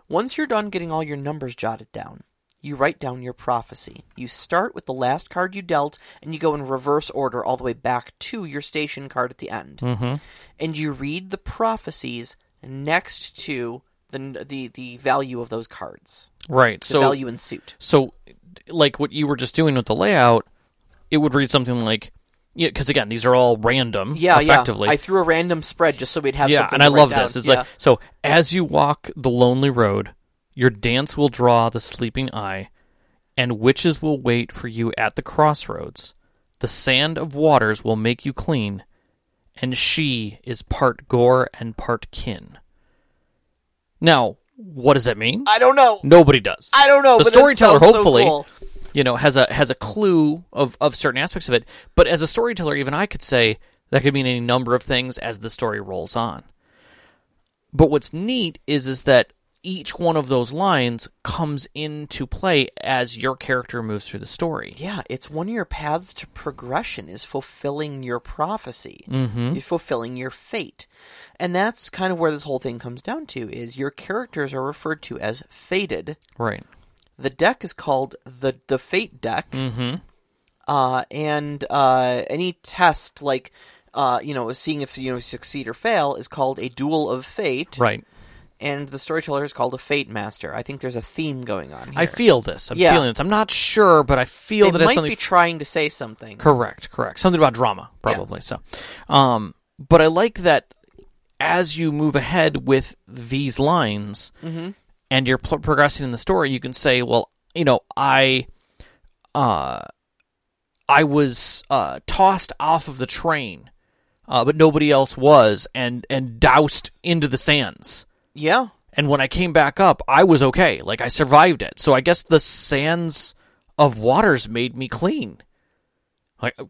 Once you're done getting all your numbers jotted down, you write down your prophecy. You start with the last card you dealt, and you go in reverse order all the way back to your station card at the end. Mm-hmm. And you read the prophecies next to the the, the value of those cards, Right. the So value in suit. so like what you were just doing with the layout, it would read something like yeah, because again, these are all random. Yeah, effectively. yeah. I threw a random spread just so we'd have yeah, something and I love down. this. It's Yeah. like so as you walk the lonely road, your dance will draw the sleeping eye, and witches will wait for you at the crossroads. The sand of waters will make you clean, and she is part gore and part kin. Now, what does that mean? I don't know. Nobody does. I don't know. The storyteller, sounds so hopefully, cool. you know, has a has a clue of of certain aspects of it. But as a storyteller, even I could say that could mean any number of things as the story rolls on. But what's neat is is that each one of those lines comes into play as your character moves through the story. Yeah, it's one of your paths to progression is fulfilling your prophecy. Mm-hmm. You're fulfilling your fate. And that's kind of where this whole thing comes down to is your characters are referred to as fated. Right. The deck is called the the fate deck. Mm-hmm. Uh, and uh, any test like uh, you know, seeing if you know succeed or fail is called a duel of fate. Right. And the storyteller is called a fate master. I think there's a theme going on here. I feel this. I'm Yeah. feeling this. I'm not sure, but I feel they that it's might something be trying to say something. Correct, correct. Something about drama, probably. So, um, but I like that as you move ahead with these lines Mhm. and you're pl- progressing in the story, you can say, well, you know, I, uh, I was uh, tossed off of the train, uh, but nobody else was, and and doused into the sands. Yeah. And when I came back up, I was okay. Like I survived it. So I guess the sands of waters made me clean. Like, I,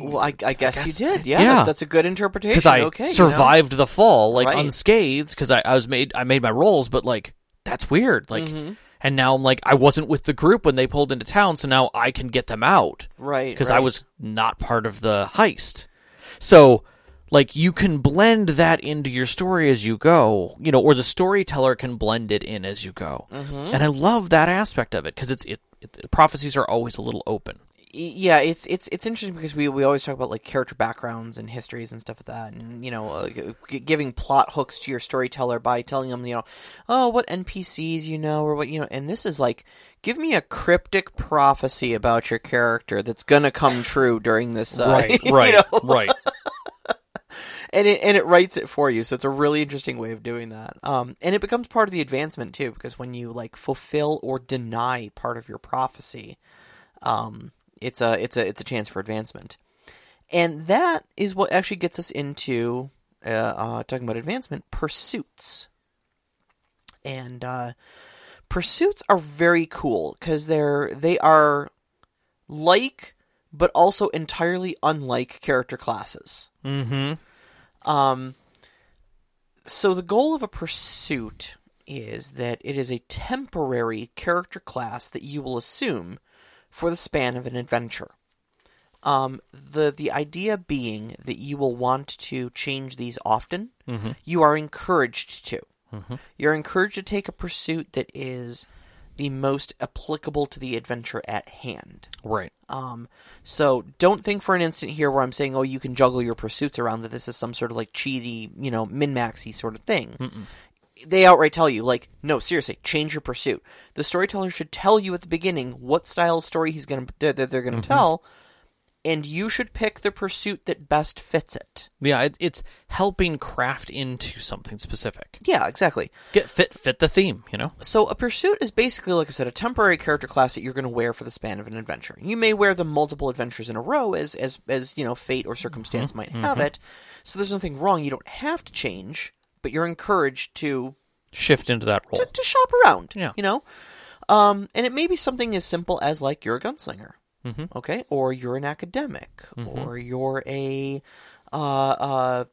Well, I, I guess, you guess- did. Yeah, yeah. that's a good interpretation. because I okay, you know? survived the fall like Right. unscathed because I, I was made I made my rolls, but like that's weird. Like, Mhm. and now I'm like I wasn't with the group when they pulled into town, so now I can get them out Right. because I was not part of the heist. So, like, you can blend that into your story as you go, you know, or the storyteller can blend it in as you go. Mhm. And I love that aspect of it because it's it, it. Prophecies are always a little open. Yeah, it's it's it's interesting because we we always talk about like character backgrounds and histories and stuff like that, and you know, uh, g- giving plot hooks to your storyteller by telling them, you know, oh, what NPCs you know or what you know, and this is like, give me a cryptic prophecy about your character that's gonna come true during this, uh, you know? right. And it and it writes it for you. So it's a really interesting way of doing that. Um, and it becomes part of the advancement too, because when you like fulfill or deny part of your prophecy, um, it's a it's a it's a chance for advancement. And that is what actually gets us into uh, uh, talking about advancement pursuits. And uh, pursuits are very cool because they're they are like, but also entirely unlike character classes. Mm-hmm. Um, so the goal of a pursuit is that it is a temporary character class that you will assume for the span of an adventure. Um, the the idea being that you will want to change these often. Mm-hmm. You are encouraged to. Mhm. You're encouraged to take a pursuit that is the most applicable to the adventure at hand. Right. Um, so don't think for an instant here where I'm saying, oh, you can juggle your pursuits around that this is some sort of like cheesy, you know, min maxy sort of thing. Mm-mm. They outright tell you, like, no, seriously, change your pursuit. The storyteller should tell you at the beginning what style of story he's gonna that they're gonna tell, and you should pick the pursuit that best fits it. Yeah, it, it's helping craft into something specific. Yeah, exactly. Get fit fit the theme, you know. So a pursuit is basically, like I said, a temporary character class that you're going to wear for the span of an adventure. You may wear them multiple adventures in a row, as as as you know, fate or circumstance might have it. So there's nothing wrong. You don't have to change, but you're encouraged to Shift into that role. to, to shop around. Yeah. you know, um, and it may be something as simple as like you're a gunslinger, Mhm. okay, or you're an academic, Mhm. or you're a uh uh.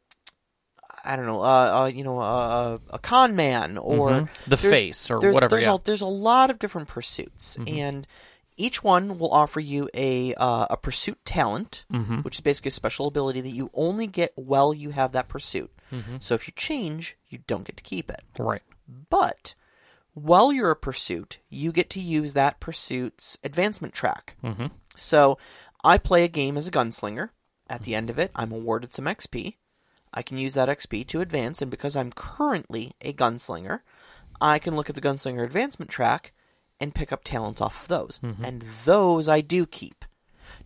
I don't know, uh, uh you know, uh, a con man, or Mhm. the face or there's, whatever. There's, yeah. Mm-hmm. a, there's a lot of different pursuits, and each one will offer you a uh, a pursuit talent, mm-hmm. which is basically a special ability that you only get while you have that pursuit. Mm-hmm. So if you change, you don't get to keep it. Right. But while you're a pursuit, you get to use that pursuit's advancement track. Mm-hmm. So I play a game as a gunslinger. At the end of it, I'm awarded some XP. I can use that XP to advance, and because I'm currently a gunslinger, I can look at the gunslinger advancement track and pick up talents off of those. Mm-hmm. And those I do keep.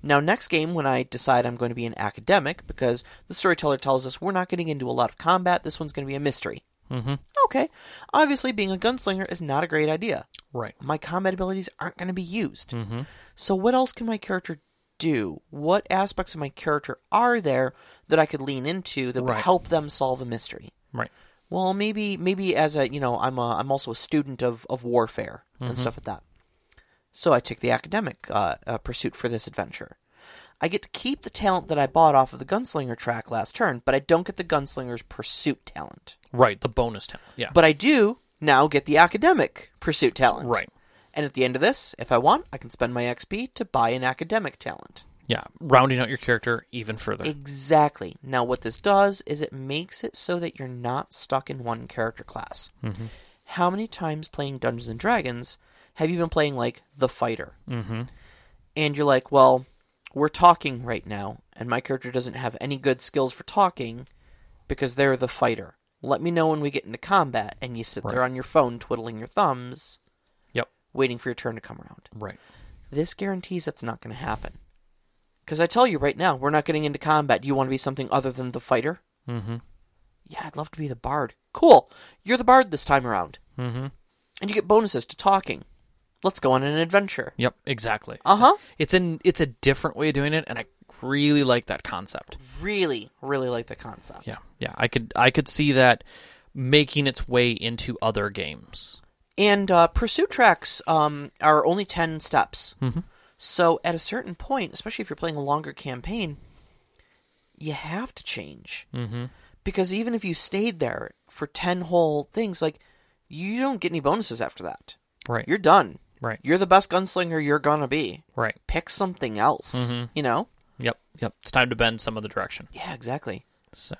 Now, next game, when I decide I'm going to be an academic, because the storyteller tells us we're not getting into a lot of combat, this one's going to be a mystery. Mm-hmm. Okay, obviously, being a gunslinger is not a great idea. Right. My combat abilities aren't going to be used. Mm-hmm. So, what else can my character do? What aspects of my character are there that I could lean into that would Right. help them solve a mystery? Right. Well, maybe maybe as a you know I'm a I'm also a student of of warfare and stuff like that. So I took the academic uh, uh, pursuit for this adventure. I get to keep the talent that I bought off of the gunslinger track last turn, but I don't get the gunslinger's pursuit talent. Right. The bonus talent. Yeah. But I do now get the academic pursuit talent. Right. And at the end of this, if I want, I can spend my XP to buy an academic talent. Yeah, rounding out your character even further. Exactly. Now, what this does is it makes it so that you're not stuck in one character class. Mm-hmm. How many times playing Dungeons and Dragons have you been playing like the fighter? mm-hmm. And you're like, well, we're talking right now, and my character doesn't have any good skills for talking because they're the fighter. Let me know when we get into combat, and you sit there on your phone twiddling your thumbs, Yep. waiting for your turn to come around. Right. This guarantees that's not going to happen. Because I tell you right now, we're not getting into combat. Do you want to be something other than the fighter? Mm-hmm. Yeah, I'd love to be the bard. Cool. You're the bard this time around. Mm-hmm. And you get bonuses to talking. Let's go on an adventure. Yep. Exactly. Uh huh. It's an it's a different way of doing it, and I really like that concept. Really, really like the concept. Yeah. Yeah. I could I could see that making its way into other games. And uh, pursuit tracks um, are only 10 steps. Mhm. So at a certain point, especially if you're playing a longer campaign, you have to change. Mm-hmm. Because even if you stayed there for 10 whole things, like, you don't get any bonuses after that. Right. You're done. Right. You're the best gunslinger you're gonna be. Right. Pick something else. Mhm. You know? Yep. Yep. It's time to bend some other direction. Yeah, exactly. So,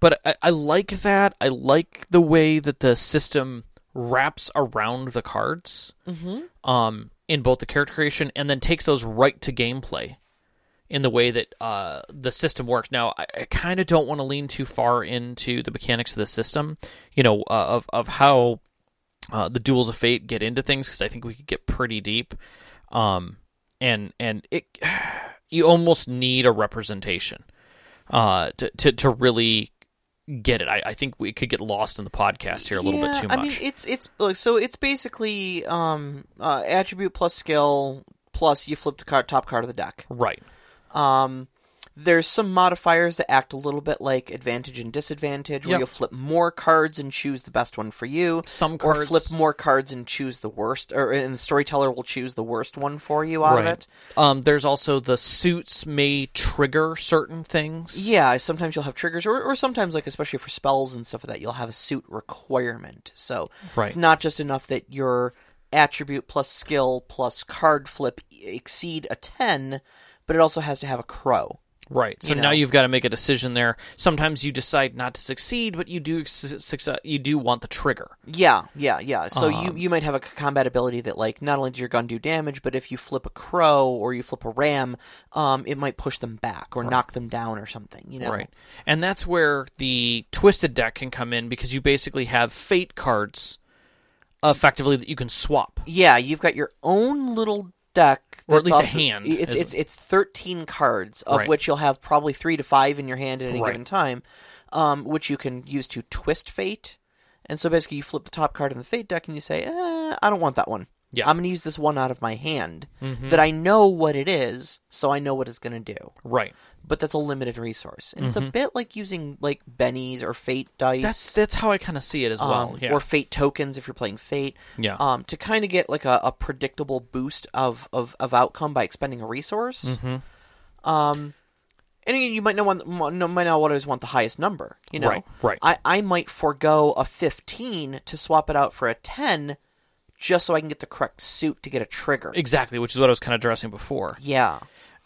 but I, I like that. I like the way that the system wraps around the cards, Mm-hmm. um, in both the character creation and then takes those right to gameplay, in the way that uh the system works. Now, I, I kind of don't want to lean too far into the mechanics of the system, you know, uh, of of how uh, the duels of fate get into things because I think we could get pretty deep, um, and and it you almost need a representation uh, to, to to really get it. I, I think we could get lost in the podcast here a little bit Yeah, too I much. mean, it's it's like so it's basically um, uh, attribute plus skill plus you flip the card, top card of the deck. right. Um, there's some modifiers that act a little bit like advantage and disadvantage, where Yep. you'll flip more cards and choose the best one for you, Some or flip more cards and choose the worst, or and the storyteller will choose the worst one for you out of it. Um, there's also the suits may trigger certain things. Yeah, sometimes you'll have triggers, or, or sometimes, like especially for spells and stuff like that, you'll have a suit requirement. So Right. it's not just enough that your attribute plus skill plus card flip exceed a ten, but it also has to have a crow. Right. So You now you've got to make a decision there. Sometimes you decide not to succeed, but you do su- succeed. You do want the trigger. Yeah, yeah, yeah. So you Um, you might have a combat ability that like not only does your gun do damage, but if you flip a crow or you flip a ram, um, it might push them back or knock them down or something. You know, Right. And that's where the twisted deck can come in because you basically have fate cards effectively that you can swap. Yeah, you've got your own little deck, Or at least a to- hand, It's it's it's thirteen cards, of Right. which you'll have probably three to five in your hand at any Right. given time, um, which you can use to twist fate. And so basically, you flip the top card in the fate deck, and you say, eh, "I don't want that one. Yeah. I'm going to use this one out of my hand Mhm. that I know what it is, so I know what it's going to do." Right. But that's a limited resource, and it's a bit like using like bennies or fate dice. Mm-hmm. That's that's how I kind of see it as well. um, yeah. or fate tokens if you're playing fate yeah. um, to kind of get like a, a predictable boost of, of, of outcome by expending a resource. Mhm. Um, and again, you might not want no, might not always want the highest number. You know, Right, right. I I might forego a fifteen to swap it out for a ten, just so I can get the correct suit to get a trigger. Exactly, which is what I was kind of addressing before. Yeah,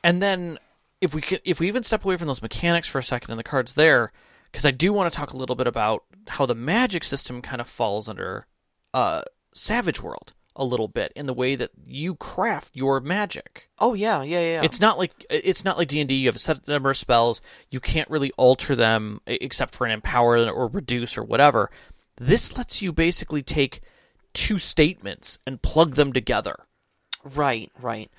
And then if we could, if we even step away from those mechanics for a second and the cards there, because I do want to talk a little bit about how the magic system kind of falls under uh, Savage World a little bit in the way that you craft your magic. Oh yeah, yeah, yeah. It's not like it's not like D and D. You have a set number of spells. You can't really alter them except for an empower or reduce or whatever. This lets you basically take two statements and plug them together. Right, right.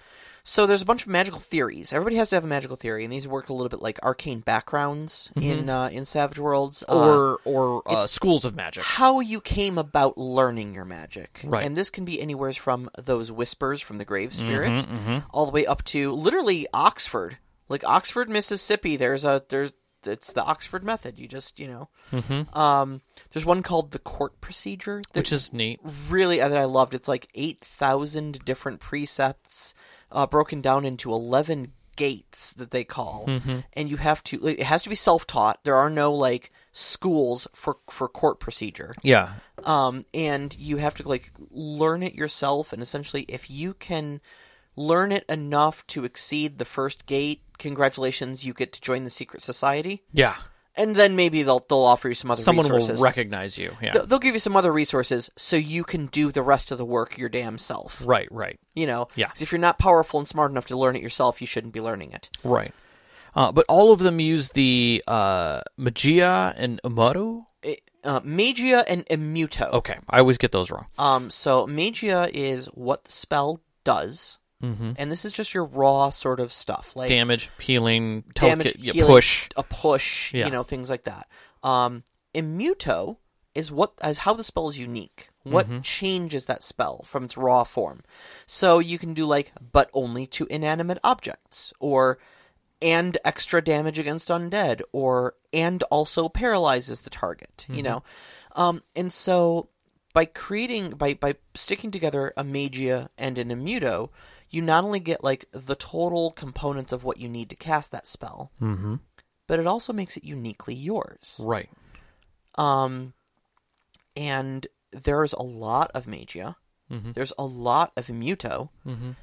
So there's a bunch of magical theories. Everybody has to have a magical theory, and these work a little bit like arcane backgrounds in uh, in Savage Worlds, Uh, or or uh, schools of magic. how you came about learning your magic. Right. And this can be anywhere from those whispers from the grave spirit Mm-hmm, all the way up to literally Oxford. Like Oxford, Mississippi, there's a there's it's the Oxford method. You just, you know. Mhm. Um there's one called the court procedure which is neat. really uh, that I loved. It's like 8,000 different precepts uh, broken down into 11 gates that they call. Mm-hmm. And you have to it has to be self-taught. There are no like schools for for court procedure. Yeah, Um, and you have to like learn it yourself. And essentially, if you can learn it enough to exceed the first gate, congratulations, you get to join the secret society. Yeah. And then maybe they'll they'll offer you some other resources. Someone resources. will recognize you. Yeah. They'll- they'll give you some other resources so you can do the rest of the work your damn self. right, right. You know, Yeah. if you're not powerful and smart enough to learn it yourself, you shouldn't be learning it. Right. Uh, but all of them use the uh, Magia and Amaru. Eh, Uh, Magia and Immuto. Okay, I always get those wrong. Um, so Magia is what the spell does, Mm-hmm. and this is just your raw sort of stuff, like Damage, healing, damage, token, healing, push. a push, Yeah. you know, things like that. Um, Immuto is what is how the spell is unique. What Mm-hmm. changes that spell from its raw form? So you can do like, but only to inanimate objects, or and extra damage against undead, or and also paralyzes the target. Mm-hmm. You know, um, and so by creating by by sticking together a magia and an immuto, you not only get like the total components of what you need to cast that spell, Mm-hmm. but it also makes it uniquely yours. Right. Um, and there's a lot of magia. Mhm. There's a lot of immuto, Mhm.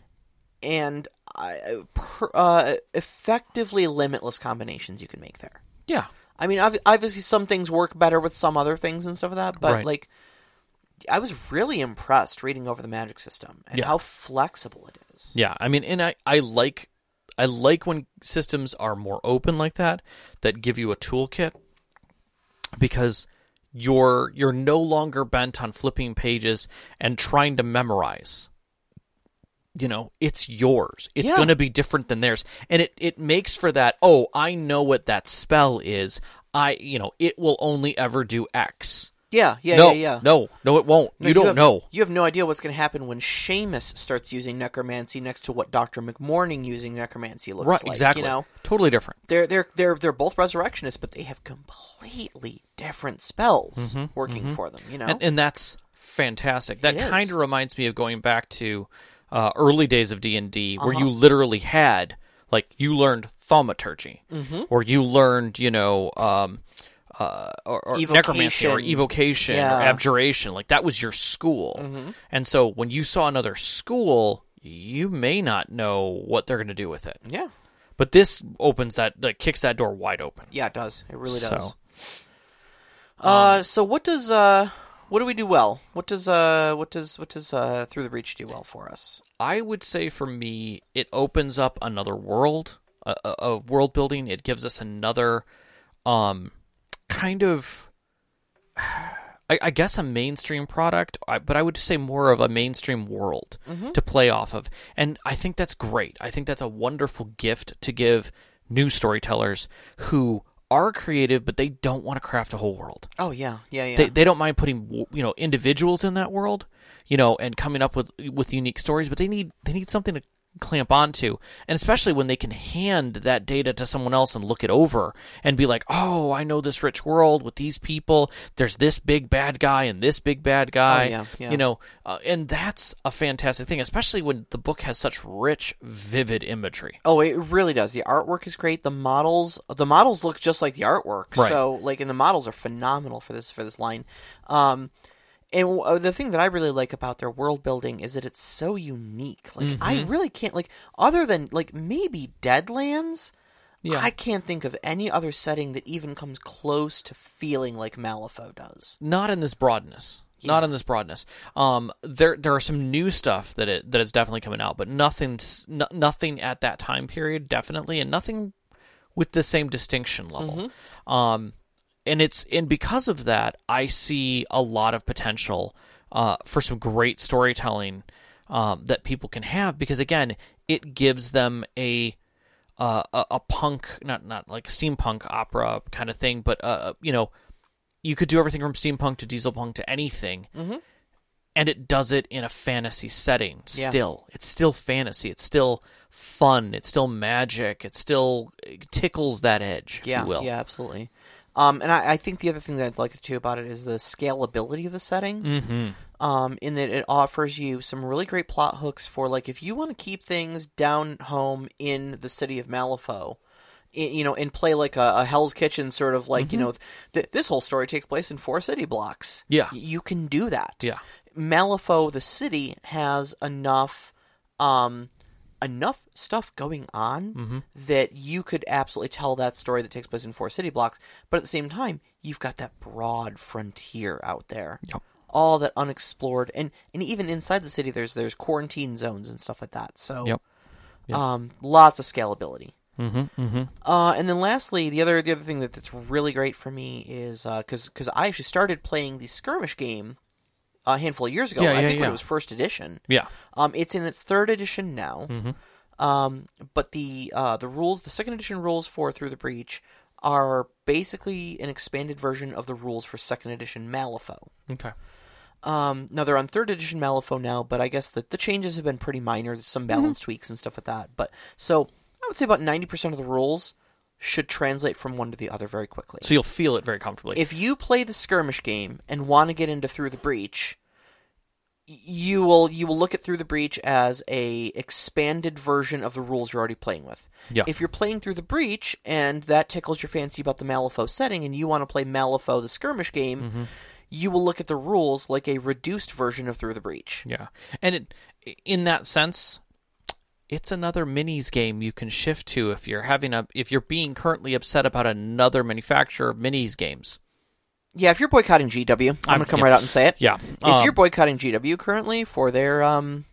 and I, per, uh, effectively limitless combinations you can make there. Yeah. I mean, obviously some things work better with some other things and stuff like that, but Right. like, I was really impressed reading over the magic system and Yeah. how flexible it is. Yeah. I mean, and I, I like I like when systems are more open like that that give you a toolkit because you're you're no longer bent on flipping pages and trying to memorize. You know, it's yours. It's Yeah. going to be different than theirs. And it it makes for that, oh, I know what that spell is. I, you know, it will only ever do X. Yeah, yeah, no, yeah, yeah. no, no, it won't. No, you don't have, know. You have no idea what's going to happen when Seamus starts using necromancy next to what Doctor McMourning using necromancy looks Right, like. exactly. You know, Totally different. they're they're they're they're both resurrectionists, but they have completely different spells working for them. You know, Mm-hmm, and, and that's fantastic. That kind of reminds me of going back to uh, early days of D and D, where Uh-huh. you literally had like you learned thaumaturgy, Mm-hmm. or you learned you know um, uh, or, or necromancy, or Evocation. Yeah. or abjuration. Like that was your school. Mm-hmm. And so when you saw another school, you may not know what they're going to do with it. yeah, But this opens that, kicks that door wide open. yeah, it does. It really So, does. Uh, so what does uh, what do we do well? What does uh, what does what does uh, through the breach do well for us? I would say for me, it opens up another world uh, uh, of world building. It gives us another um, kind of, I, I guess, a mainstream product, but I would say more of a mainstream world mm-hmm. to play off of. And I think that's great. I think that's a wonderful gift to give new storytellers who are creative, but they don't want to craft a whole world Oh yeah, yeah, yeah. they, they don't mind putting you know individuals in that world you know and coming up with with unique stories but they need they need something to clamp onto and especially when they can hand that data to someone else and look it over and be like oh i know this rich world with these people there's this big bad guy and this big bad guy Oh, yeah, yeah. you know uh, and that's a fantastic thing especially when the book has such rich vivid imagery Oh, it really does. The artwork is great. The models, the models look just like the artwork. Right. So, like, and the models are phenomenal for this for this line. Um, and uh, the thing that I really like about their world building is that it's so unique. Like, I Mm-hmm. really can't like other than like maybe Deadlands. Yeah. I can't think of any other setting that even comes close to feeling like Malifaux does. not in this broadness. Not in this broadness. Um, there there are some new stuff that it that is definitely coming out, but nothing nothing at that time period definitely, and nothing with the same distinction level. Um, and it's and because of that, I see a lot of potential uh, for some great storytelling um, that people can have because again, it gives them a uh, a, a punk, not not like a steampunk opera kind of thing, but uh, you know, you could do everything from steampunk to dieselpunk to anything, and it does it in a fantasy setting. Yeah. Still, it's still fantasy. It's still fun. It's still magic. It still tickles that edge. if Yeah, you will. yeah, absolutely. Um, and I, I think the other thing that I'd like too about it is the scalability of the setting. Mm-hmm. um, in that it offers you some really great plot hooks for like if you want to keep things down home in the city of Malifaux, i- you know, and play like a, a Hell's Kitchen sort of like you know, th- this whole story takes place in four city blocks. Mm-hmm. Yeah. You can do that. Yeah. Malifaux, the city, has enough, um, enough stuff going on Mm-hmm. that you could absolutely tell that story that takes place in four city blocks. But at the same time, you've got that broad frontier out there, Yep. all that unexplored, and and even inside the city, there's there's quarantine zones and stuff like that. So, Yep. Yep. um, lots of scalability. Mm-hmm. Mm-hmm. Uh, and then lastly, the other the other thing that, that's really great for me is because because I actually started playing the skirmish game a handful of years ago. Yeah, I yeah, think when yeah. it was first edition. Yeah. Um, it's in its third edition now. Mhm. Um, but the uh, the rules, the second edition rules for Through the Breach, are basically an expanded version of the rules for second edition Malifaux. Okay. Um, now they're on third edition Malifaux now, but I guess the, the changes have been pretty minor. There's some balance tweaks and stuff like that. But so I would say about ninety percent of the rules should translate from one to the other very quickly. So you'll feel it very comfortably. if you play the skirmish game and want to get into Through the Breach, you will you will look at Through the Breach as a expanded version of the rules you're already playing with. Yeah. If you're playing Through the Breach and that tickles your fancy about the Malifaux setting and you want to play Malifaux the skirmish game, Mm-hmm. you will look at the rules like a reduced version of Through the Breach. Yeah, and it, in that sense, it's another minis game you can shift to if you're having a if you're being currently upset about another manufacturer of minis games. Yeah, if you're boycotting GW, I'm, I'm- going to come yeah. right out and say it. Yeah, If um, you're boycotting GW currently for their um,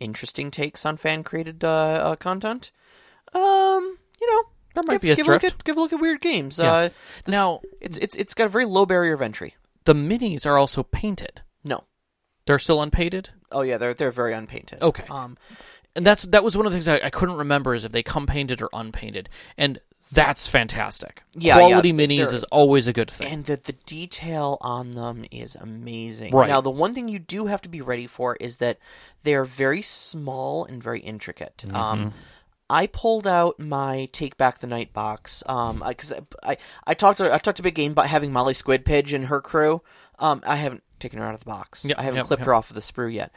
interesting takes on fan created uh, uh, content, um, you know, There might give, be a give a look drift. at give a look at Wyrd Games. Yeah. Uh, this- Now- it's it's it's got a very low barrier of entry. the minis are also painted. No, They're still unpainted. oh yeah, they're they're very unpainted. Okay. Um, and that's that was one of the things I, I couldn't remember is if they come painted or unpainted, and that's fantastic. Yeah, quality yeah, minis is always a good thing. and the the detail on them is amazing. Right. Now, the one thing you do have to be ready for is that they are very small and very intricate. Mm-hmm. Um, I pulled out my Take Back the Night box um because I, I I talked to I talked to Big Game about having Molly Squidpiddge and her crew. Um, I haven't taken her out of the box. Yep, I haven't yep, clipped yep. her off of the sprue yet.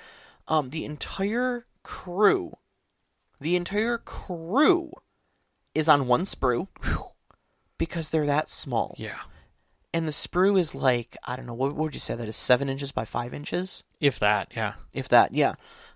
Um, the entire crew, the entire crew, is on one sprue because they're that small yeah, and the sprue is like I don't know what, what would you say that is seven inches by five inches, if that, yeah, if that. Yeah.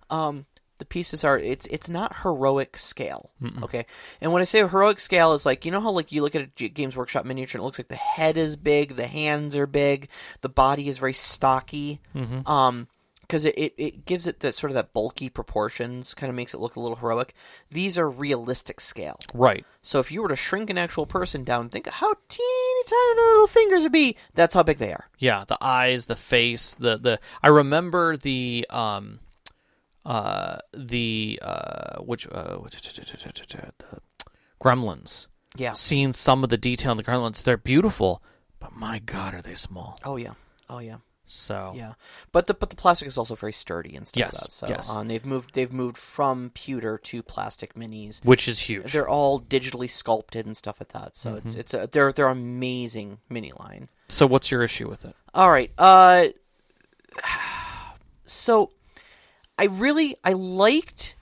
Um, the pieces are it's it's not heroic scale. Okay, and when I say heroic scale is like you know how like you look at a G- Games Workshop miniature and it looks like the head is big, the hands are big, the body is very stocky. Mm-hmm. Um. Because it, it, it gives it that sort of that bulky proportions, kind of makes it look a little heroic. These are realistic scale. right. So if you were to shrink an actual person down, think of how teeny tiny the little fingers would be. That's how big they are. Yeah, the eyes, the face, the the. I remember the um, uh, the uh, which uh, the Gremlins. Yeah. Seeing some of the detail in the Gremlins, they're beautiful, but my God, are they small? Oh yeah. Oh yeah. So Yeah. But the but the plastic is also very sturdy and stuff Yes, like that. So yes. and they've moved they've moved from pewter to plastic minis. which is huge. They're all digitally sculpted and stuff like that. So Mm-hmm. it's it's a they're they're amazing mini line. So what's your issue with it? All right. Uh so I really I liked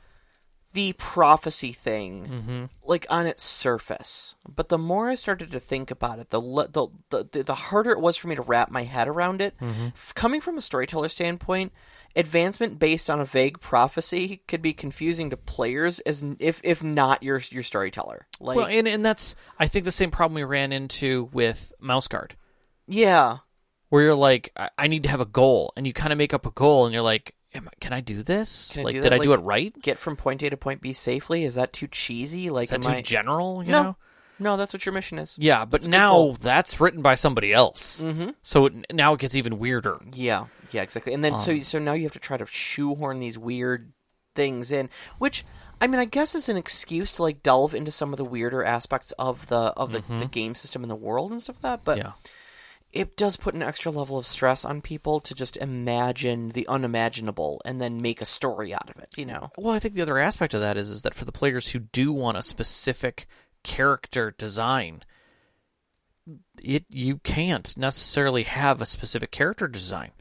the prophecy thing Mm-hmm. like on its surface. But the more I started to think about it, the the the, the harder it was for me to wrap my head around it. Mm-hmm. Coming from a storyteller standpoint, advancement based on a vague prophecy could be confusing to players as if if not your your storyteller. Like well, and and that's I think the same problem we ran into with Mouse Guard, yeah. where you're like, I, I need to have a goal, and you kind of make up a goal, and you're like, Am, I- can I do this? Can I do did that? I do Like, it right? Get from point A to point B safely. Is that too cheesy? Like Is that am too I general? You No. know? No, that's what your mission is. Yeah, but a good now goal. that's written by somebody else, Mm-hmm. so it, now it gets even weirder. Yeah, yeah, exactly. And then Um. so so now you have to try to shoehorn these weird things in, which I mean, I guess is an excuse to like delve into some of the weirder aspects of the of the, the game system in the world and stuff like that. But Mm-hmm. Yeah. It does put an extra level of stress on people to just imagine the unimaginable and then make a story out of it. You know? Well, I think the other aspect of that is is that for the players who do want a specific character design, it you can't necessarily have a specific character design.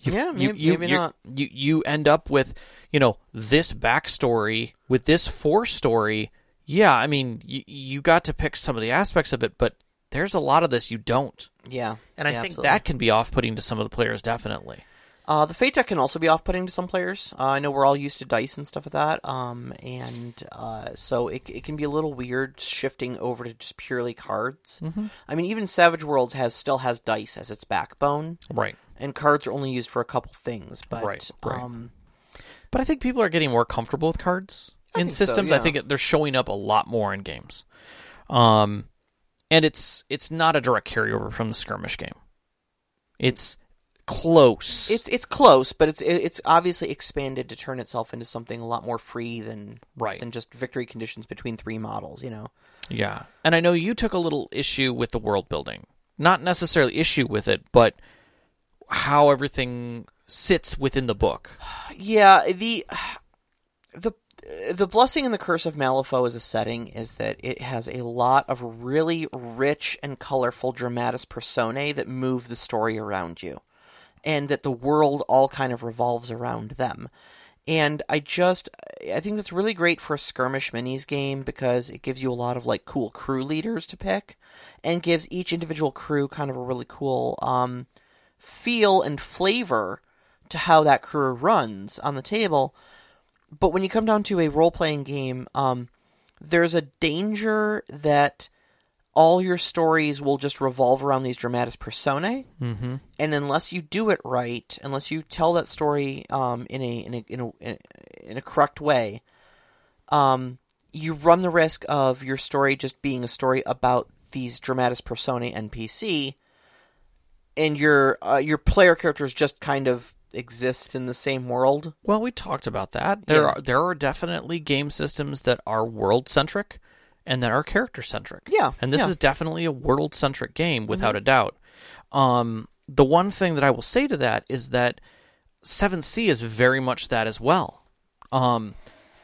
You've- Yeah, you, you, maybe not. You you end up with you know this backstory with this four story. yeah, I mean, you you got to pick some of the aspects of it, but there's a lot of this you don't, Yeah, and I yeah, think absolutely. that can be off-putting to some of the players, definitely. Uh, the fate deck can also be off-putting to some players. Uh, I know we're all used to dice and stuff like that, um, and uh, so it, it can be a little weird shifting over to just purely cards. Mm-hmm. I mean, even Savage Worlds has still has dice as its backbone, Right. and cards are only used for a couple things. But Right, right. Um, But I think people are getting more comfortable with cards I in think so, systems. I think they're showing up a lot more in games. Um, and it's it's not a direct carryover from the skirmish game. It's close. it's it's close, but it's it's obviously expanded to turn itself into something a lot more free than right. than just victory conditions between three models. You know. Yeah. And I know you took a little issue with the world building. Not necessarily issue with it, but how everything sits within the book. Yeah, the the the blessing and the curse of Malifaux as a setting is that it has a lot of really rich and colorful dramatis personae that move the story around you, and that the world all kind of revolves around them. And I just I think that's really great for a skirmish minis game because it gives you a lot of like cool crew leaders to pick, and gives each individual crew kind of a really cool um, feel and flavor to how that crew runs on the table. But when you come down to a role playing game, um, there's a danger that all your stories will just revolve around these dramatis personae, Mm-hmm. and unless you do it right, unless you tell that story um, in a in a in a in a correct way, um, you run the risk of your story just being a story about these dramatis personae NPC, and your uh, your player characters just kind of exist in the same world. Well, we talked about that. There Yeah. are there are definitely game systems that are world centric and that are character centric. Yeah, And this yeah. is definitely a world centric game without a doubt. Um, the one thing that I will say to that is that 7th Sea is very much that as well. Um,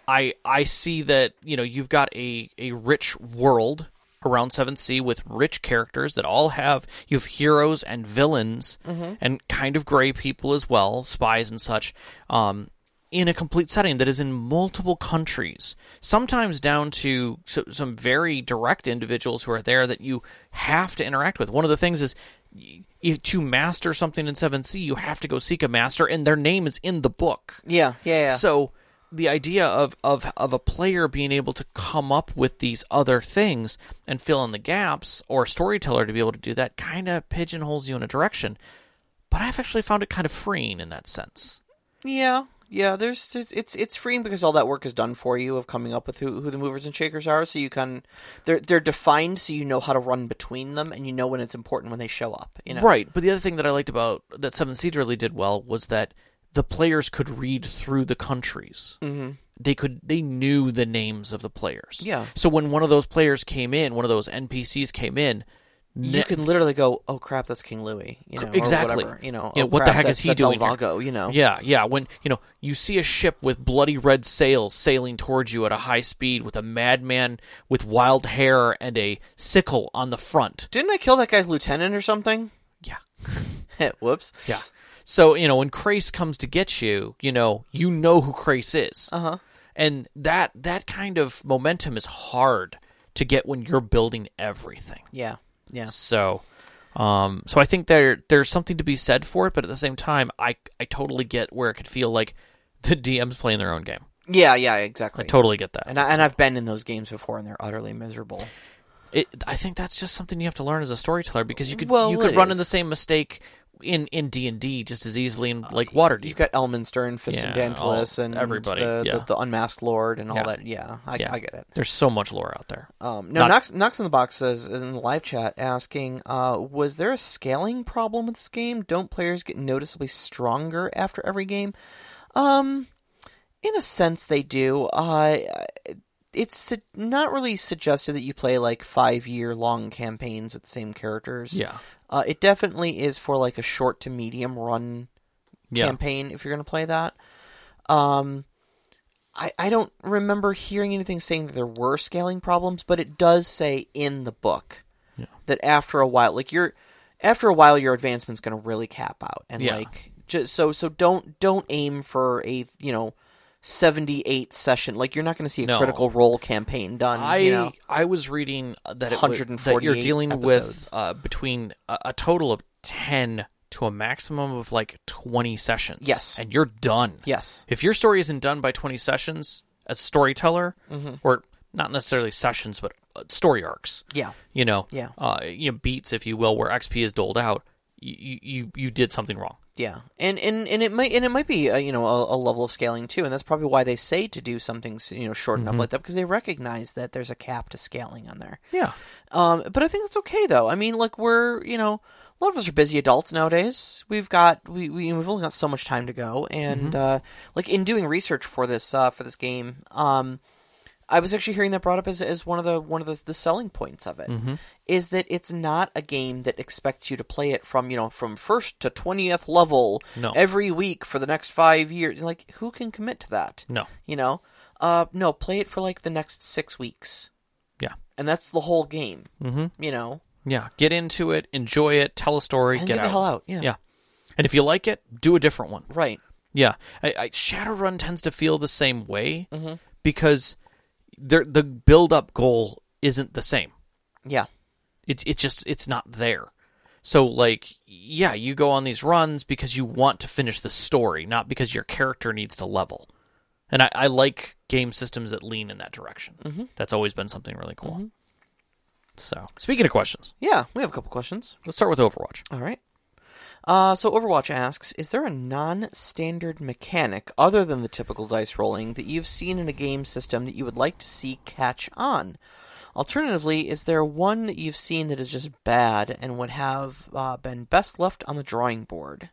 I I see that you know you've got a a rich world around 7th Sea with rich characters that all have you have heroes and villains and kind of gray people as well, spies and such. Um, in a complete setting that is in multiple countries, sometimes down to so, some very direct individuals who are there that you have to interact with. One of the things is y- if to master something in 7th Sea, you have to go seek a master, and their name is in the book. Yeah, yeah, yeah. So the idea of, of of a player being able to come up with these other things and fill in the gaps, or a storyteller to be able to do that, kind of pigeonholes you in a direction. But I've actually found it kind of freeing in that sense. Yeah, yeah. There's, there's it's it's freeing because all that work is done for you of coming up with who, who the movers and shakers are. So you can they're they're defined so you know how to run between them and you know when it's important when they show up. You know, Right, but the other thing that I liked about that 7th Sea really did well was that the players could read through the countries. Mm-hmm. They could they knew the names of the players. Yeah. So when one of those players came in, one of those NPCs came in, You ne- can literally go, oh crap, that's King Louis. You know, Exactly. Or whatever, you know, Yeah, oh, what the heck that- is he doing here? Alvago, you know. Yeah, yeah. When you know you see a ship with bloody red sails sailing towards you at a high speed with a madman with wild hair and a sickle on the front. Didn't I kill that guy's lieutenant or something? Yeah. Whoops. Yeah. So, you know, when Krace comes to get you, you know, you know who Krace is. Uh huh. And that that kind of momentum is hard to get when you're building everything. Yeah. Yeah. So um so I think there there's something to be said for it, but at the same time I I totally get where it could feel like the DM's playing their own game. Yeah. Yeah. Exactly. I totally get that. and I, and I've been in those games before, and they're utterly miserable. It, I think that's just something you have to learn as a storyteller because you could Well, you could run in the same mistake in in D and D just as easily in like Waterdeep. You've got Elminster and Fist and Yeah, Dantalus all- and everybody, the, yeah. the, the Unmasked Lord and all Yeah. that. Yeah, I, Yeah. I get it. There's so much lore out there. Um, no, Not- Knox, Knox in the box says in the live chat asking, uh, was there a scaling problem with this game? Don't players get noticeably stronger after every game? Um, in a sense, they do. Uh, it's su- not really suggested that you play like five year long campaigns with the same characters. Yeah. Uh, it definitely is for like a short to medium run Yeah. campaign if you're going to play that. Um, I I don't remember hearing anything saying that there were scaling problems, but it does say in the book Yeah. that after a while, like you're after a while, your advancement's going to really cap out, and Yeah. like just so so don't don't aim for a you know 78 session. Like you're not going to see a No. critical role campaign done. I you know, I was reading that it was, that 148 you're dealing episodes. with uh, between a, a total of ten to a maximum of like twenty sessions. Yes. and you're done. yes, If your story isn't done by twenty sessions as storyteller, Mm-hmm. or not necessarily sessions, but uh, story arcs, yeah, you know, Yeah. uh, you know, beats, if you will, where XP is doled out, you you you did something wrong. Yeah, and and and it might and it might be uh, you know a, a level of scaling too, and that's probably why they say to do something you know short Mm-hmm. enough like that because they recognize that there's a cap to scaling on there. Yeah, Um, but I think that's okay though. I mean, like we're you know a lot of us are busy adults nowadays. We've got we, we we've only got so much time to go, and Mm-hmm. uh, like in doing research for this uh, for this game, um, I was actually hearing that brought up as, as one of the one of the, the selling points of it is Mm-hmm. that it's not a game that expects you to play it from you know from first to twentieth level No. every week for the next five years. Like who can commit to that? no, You know, uh, no, play it for like the next six weeks, yeah, and that's the whole game. mm-hmm. You know, yeah. Get into it, enjoy it, tell a story, get get the out. hell out. Yeah, Yeah, and if you like it, do a different one. right. Yeah, I, I, Shadowrun tends to feel the same way Mhm. because the build up goal isn't the same. Yeah. It it just it's not there. So like yeah, you go on these runs because you want to finish the story, not because your character needs to level. And I, I like game systems that lean in that direction. Mhm. That's always been something really cool. Mm-hmm. So speaking of questions, Yeah, we have a couple questions. let's start with Overwatch. All right. Uh, so Overwatch asks, is there a non-standard mechanic other than the typical dice rolling that you've seen in a game system that you would like to see catch on? Alternatively, is there one that you've seen that is just bad and would have uh, been best left on the drawing board?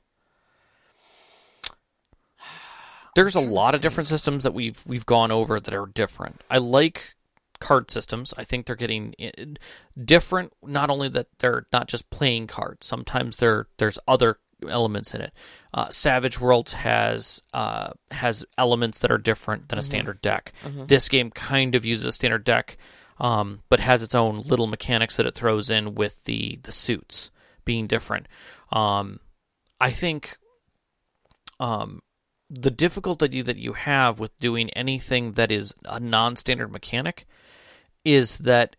There's a lot of different systems that we've we've gone over that are different. I like card systems. I think they're getting different. Not only that they're not just playing cards. Sometimes there there's other elements in it. Uh, Savage World has uh, has elements that are different than a standard deck. This game kind of uses a standard deck, um, but has its own little mechanics that it throws in with the the suits being different. Um, I think um, the difficulty that you have with doing anything that is a non-standard mechanic is that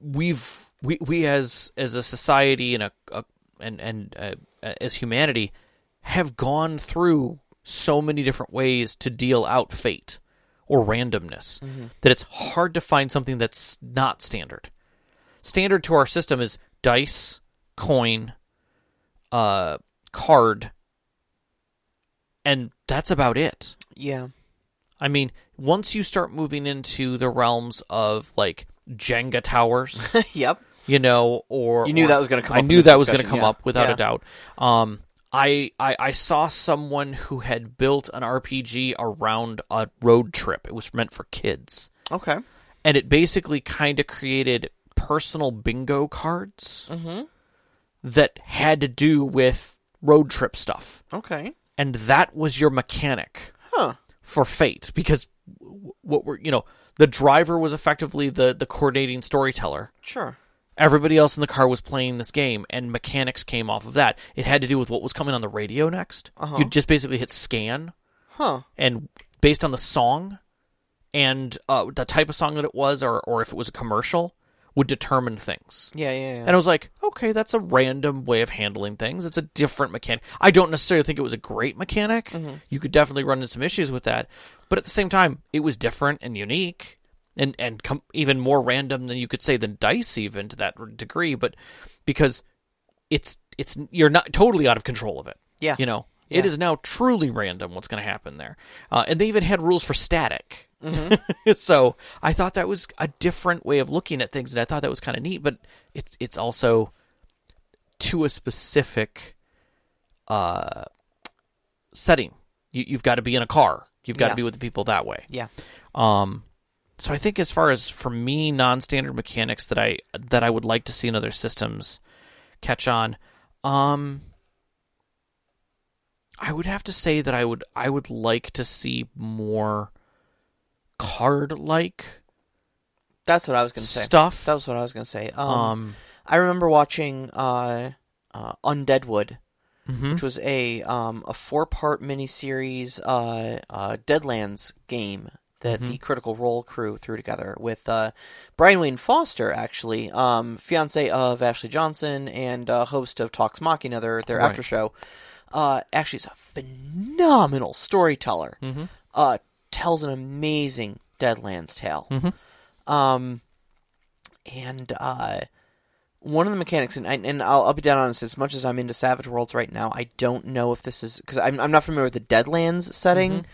we've we we as as a society and a, a and and uh, as humanity have gone through so many different ways to deal out fate or randomness that it's hard to find something that's not standard. Standard to our system is dice, coin, uh, card, and that's about it. Yeah. I mean, once you start moving into the realms of like Jenga towers, yep. you know, or You knew or- that was gonna come I knew that was going to come yeah. up without Yeah. a doubt. Um, I, I I saw someone who had built an RPG around a road trip. It was meant for kids, Okay. and it basically kind of created personal bingo cards Mm-hmm. that had to do with road trip stuff, Okay. and that was your mechanic Huh. for fate because what were you know the driver was effectively the the coordinating storyteller Sure. everybody else in the car was playing this game and mechanics came off of that it had to do with what was coming on the radio next Uh-huh. you just basically hit scan Huh. and based on the song and uh, the type of song that it was or, or if it was a commercial would determine things Yeah, yeah, yeah. and I was like, okay, that's a random way of handling things. It's a different mechanic. I don't necessarily think it was a great mechanic. Mm-hmm. You could definitely run into some issues with that, but at the same time, it was different and unique, and and com- even more random than you could say than dice, even to that degree. But because it's it's you're not totally out of control of it. Yeah. you know. It Yeah. is now truly random what's going to happen there, uh, and they even had rules for static. Mm-hmm. so I thought that was a different way of looking at things, and I thought that was kind of neat. But it's it's also to a specific uh, setting. You, you've got to be in a car. You've got Yeah. to be with the people that way. yeah. Um, so I think as far as for me, non-standard mechanics that I that I would like to see in other systems catch on, um, I would have to say that I would I would like to see more card-like That's what I was going to say. stuff. That was what I was going to say. Um, um, I remember watching uh, uh, Undeadwood Mhm. which was a um, a four part miniseries uh, uh, Deadlands game that the Critical Role crew threw together with uh, Brian Wayne Foster, actually, um, fiance of Ashley Johnson and uh, host of Talks Machina, their their Right. after show. Uh, actually, is a phenomenal storyteller. Mhm. Uh, tells an amazing Deadlands tale. Mhm. Um, and uh, one of the mechanics, and, I, and I'll, I'll be dead honest, as much as I'm into Savage Worlds right now, I don't know if this is because I'm, I'm not familiar with the Deadlands setting.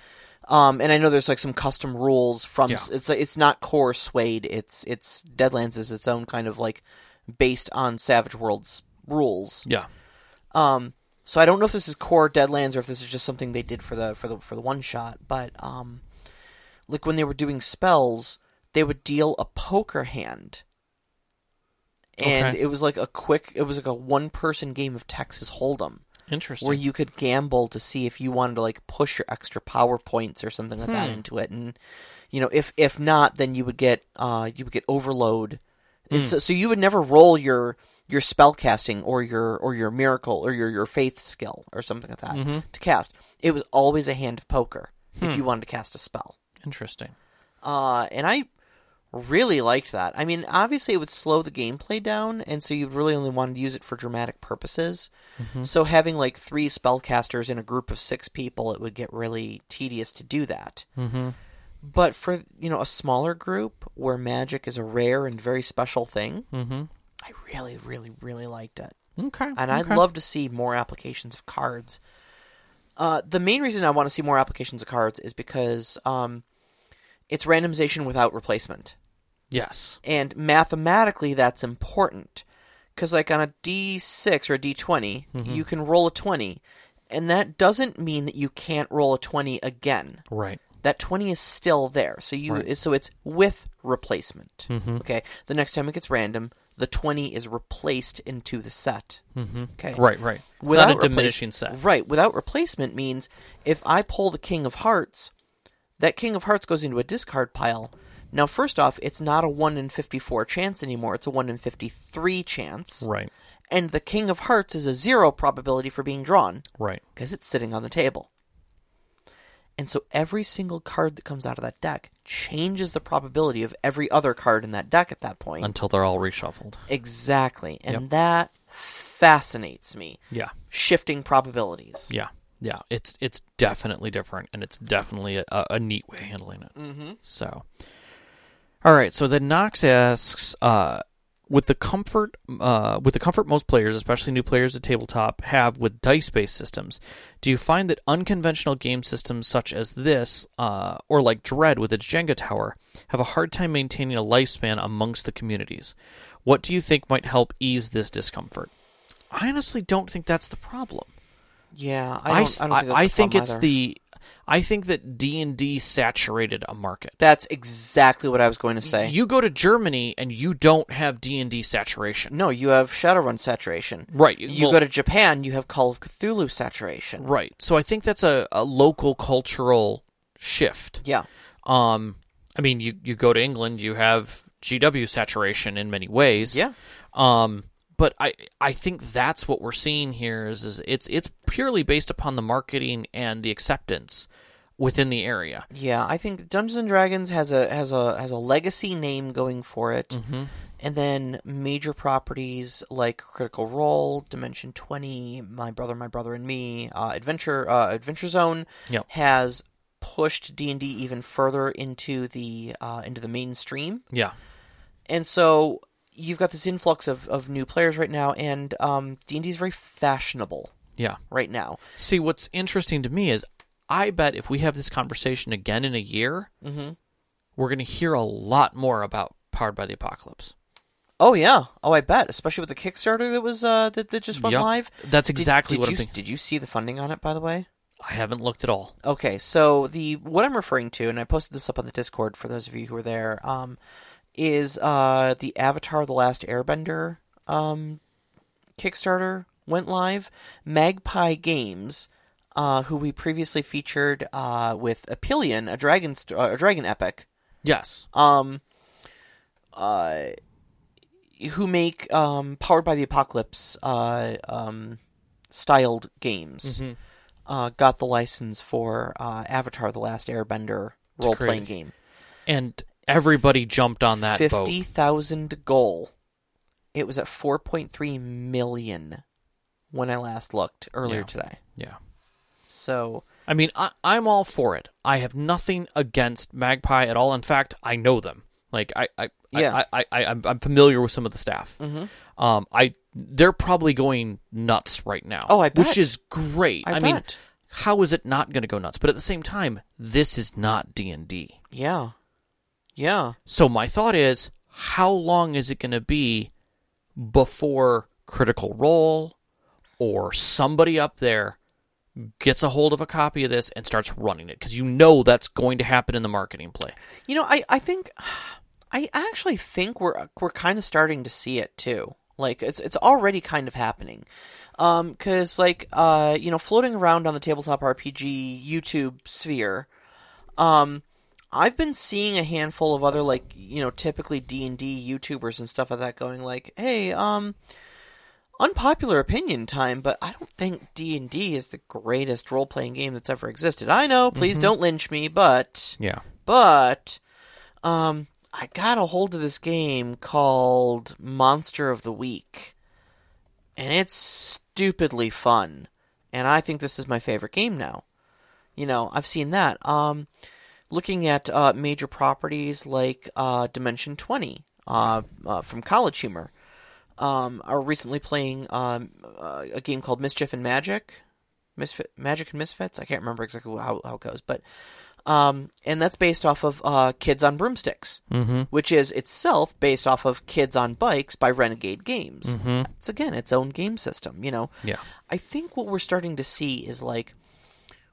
Um, and I know there's like some custom rules from Yeah. it's it's not core SWADE. It's it's Deadlands is its own kind of like based on Savage Worlds rules. Yeah. Um, so I don't know if this is core Deadlands or if this is just something they did for the for the for the one shot. But um, like when they were doing spells, they would deal a poker hand, and Okay. it was like a quick. It was like a one person game of Texas Hold'em Interesting. where you could gamble to see if you wanted to like push your extra power points or something like that Hmm. into it, and you know if if not, then you would get uh you would get overload. Hmm. So, so you would never roll your your spell casting or your or your miracle or your your faith skill or something like that Mm-hmm. to cast. It was always a hand of poker Hmm. if you wanted to cast a spell. Interesting. Uh, and I really liked that. I mean, obviously it would slow the gameplay down, and so you really only wanted to use it for dramatic purposes. Mm-hmm. So having like three spellcasters in a group of six people, it would get really tedious to do that. Mm-hmm. But for you know a smaller group where magic is a rare and very special thing, Mm-hmm. I really, really, really liked it. Okay. And I'd love to see more applications of cards. Uh, the main reason I want to see more applications of cards is because um, it's randomization without replacement. Yes. And mathematically, that's important. Because, like, on a d6 or a d20, Mm-hmm. you can roll a 20. And that doesn't mean that you can't roll a 20 again. Right. That 20 is still there. So you Right. so it's with replacement. Mm-hmm. Okay? The next time it gets random, the 20 is replaced into the set. Mm-hmm. Okay? Right. Right. It's Without not a diminishing set. Right. Without replacement means if I pull the King of Hearts, that King of Hearts goes into a discard pile. Now, first off, it's not a 1 in 54 chance anymore. It's a 1 in 53 chance. Right. And the King of Hearts is a zero probability for being drawn Right. because it's sitting on the table. And so every single card that comes out of that deck changes the probability of every other card in that deck at that point. Until they're all reshuffled. exactly. And Yep. that fascinates me. Yeah. Shifting probabilities. Yeah. Yeah. It's it's definitely different, and it's definitely a, a, neat way of handling it. Mm-hmm. So, all right. So then Knox asks, uh, with the comfort, uh, with the comfort most players, especially new players at tabletop, have with dice-based systems, do you find that unconventional game systems such as this, uh, or like Dread with its Jenga tower, have a hard time maintaining a lifespan amongst the communities? What do you think might help ease this discomfort? I honestly don't think that's the problem. Yeah, I don't, I, s- don't think, I think it's either. the, I think that D and D saturated a market. That's exactly what I was going to say. You go to Germany and you don't have D and D saturation. no, you have Shadowrun saturation. Right. You well, go to Japan, you have Call of Cthulhu saturation. right. So I think that's a, a local cultural shift. Yeah. Um, I mean, you you go to England, you have GW saturation in many ways. Yeah. Um, but I I think that's what we're seeing here is is it's it's purely based upon the marketing and the acceptance within the area. Yeah, I think Dungeons and Dragons has a has a has a legacy name going for it. Mm-hmm. And then major properties like Critical Role, Dimension 20, My Brother, My Brother and Me, uh, Adventure uh, Adventure Zone Yep. has pushed D&D even further into the uh, into the mainstream. Yeah. and so you've got this influx of, of new players right now, and um, D and D is very fashionable Yeah. right now. See, what's interesting to me is I bet if we have this conversation again in a year, hmm we're going to hear a lot more about Powered by the Apocalypse. Oh yeah, oh I bet, especially with the Kickstarter that was uh, that that just went Yep. live. That's Did- exactly did, what you I'm thinking. did you see the funding on it by the way? I haven't looked at all. Okay, so the what I'm referring to, and I posted this up on the Discord for those of you who were there, um, is uh, the Avatar: The Last Airbender um, Kickstarter went live. Magpie Games, uh, who we previously featured uh, with Epyllion, a dragon st- uh, a dragon epic, Yes. um, uh, who make um, powered by the apocalypse uh, um, styled games Mm-hmm. uh, got the license for uh, Avatar: The Last Airbender role playing game. and everybody jumped on that. Fifty thousand goal. It was at four point three million when I last looked earlier Yeah. today. Yeah. So I mean, I, I'm all for it. I have nothing against Magpie at all. In fact, I know them. Like I, I, Yeah. I, I, I, I'm, I'm familiar with some of the staff. Mm-hmm. Um, I, they're probably going nuts right now. Oh, I bet. which is great. I, mean, bet. how is it not going to go nuts? But at the same time, this is not D and D. yeah, yeah. So my thought is, how long is it going to be before Critical Role or somebody up there gets a hold of a copy of this and starts running it? Because you know that's going to happen in the marketing play. You know, I, I think I actually think we're we're kind of starting to see it too. Like it's it's already kind of happening. Um, cause like uh, you know, floating around on the tabletop RPG YouTube sphere, um, I've been seeing a handful of other like you know typically D and D YouTubers and stuff like that going like, hey, um, unpopular opinion time, but I don't think D and D is the greatest role playing game that's ever existed. I know, please don't lynch me, but Yeah. but um I got a hold of this game called Monster of the Week. And it's stupidly fun. And I think this is my favorite game now. You know, I've seen that. Um looking at uh, major properties like uh, Dimension 20 uh, uh, from College Humor. Um, are recently playing um, uh, a game called Mischief and Magic, Misfit, Magic and Misfits. I can't remember exactly how, how it goes, but um, and that's based off of uh, Kids on Broomsticks, Mm-hmm. which is itself based off of Kids on Bikes by Renegade Games. Mm-hmm. It's again its own game system. You know, Yeah. I think what we're starting to see is like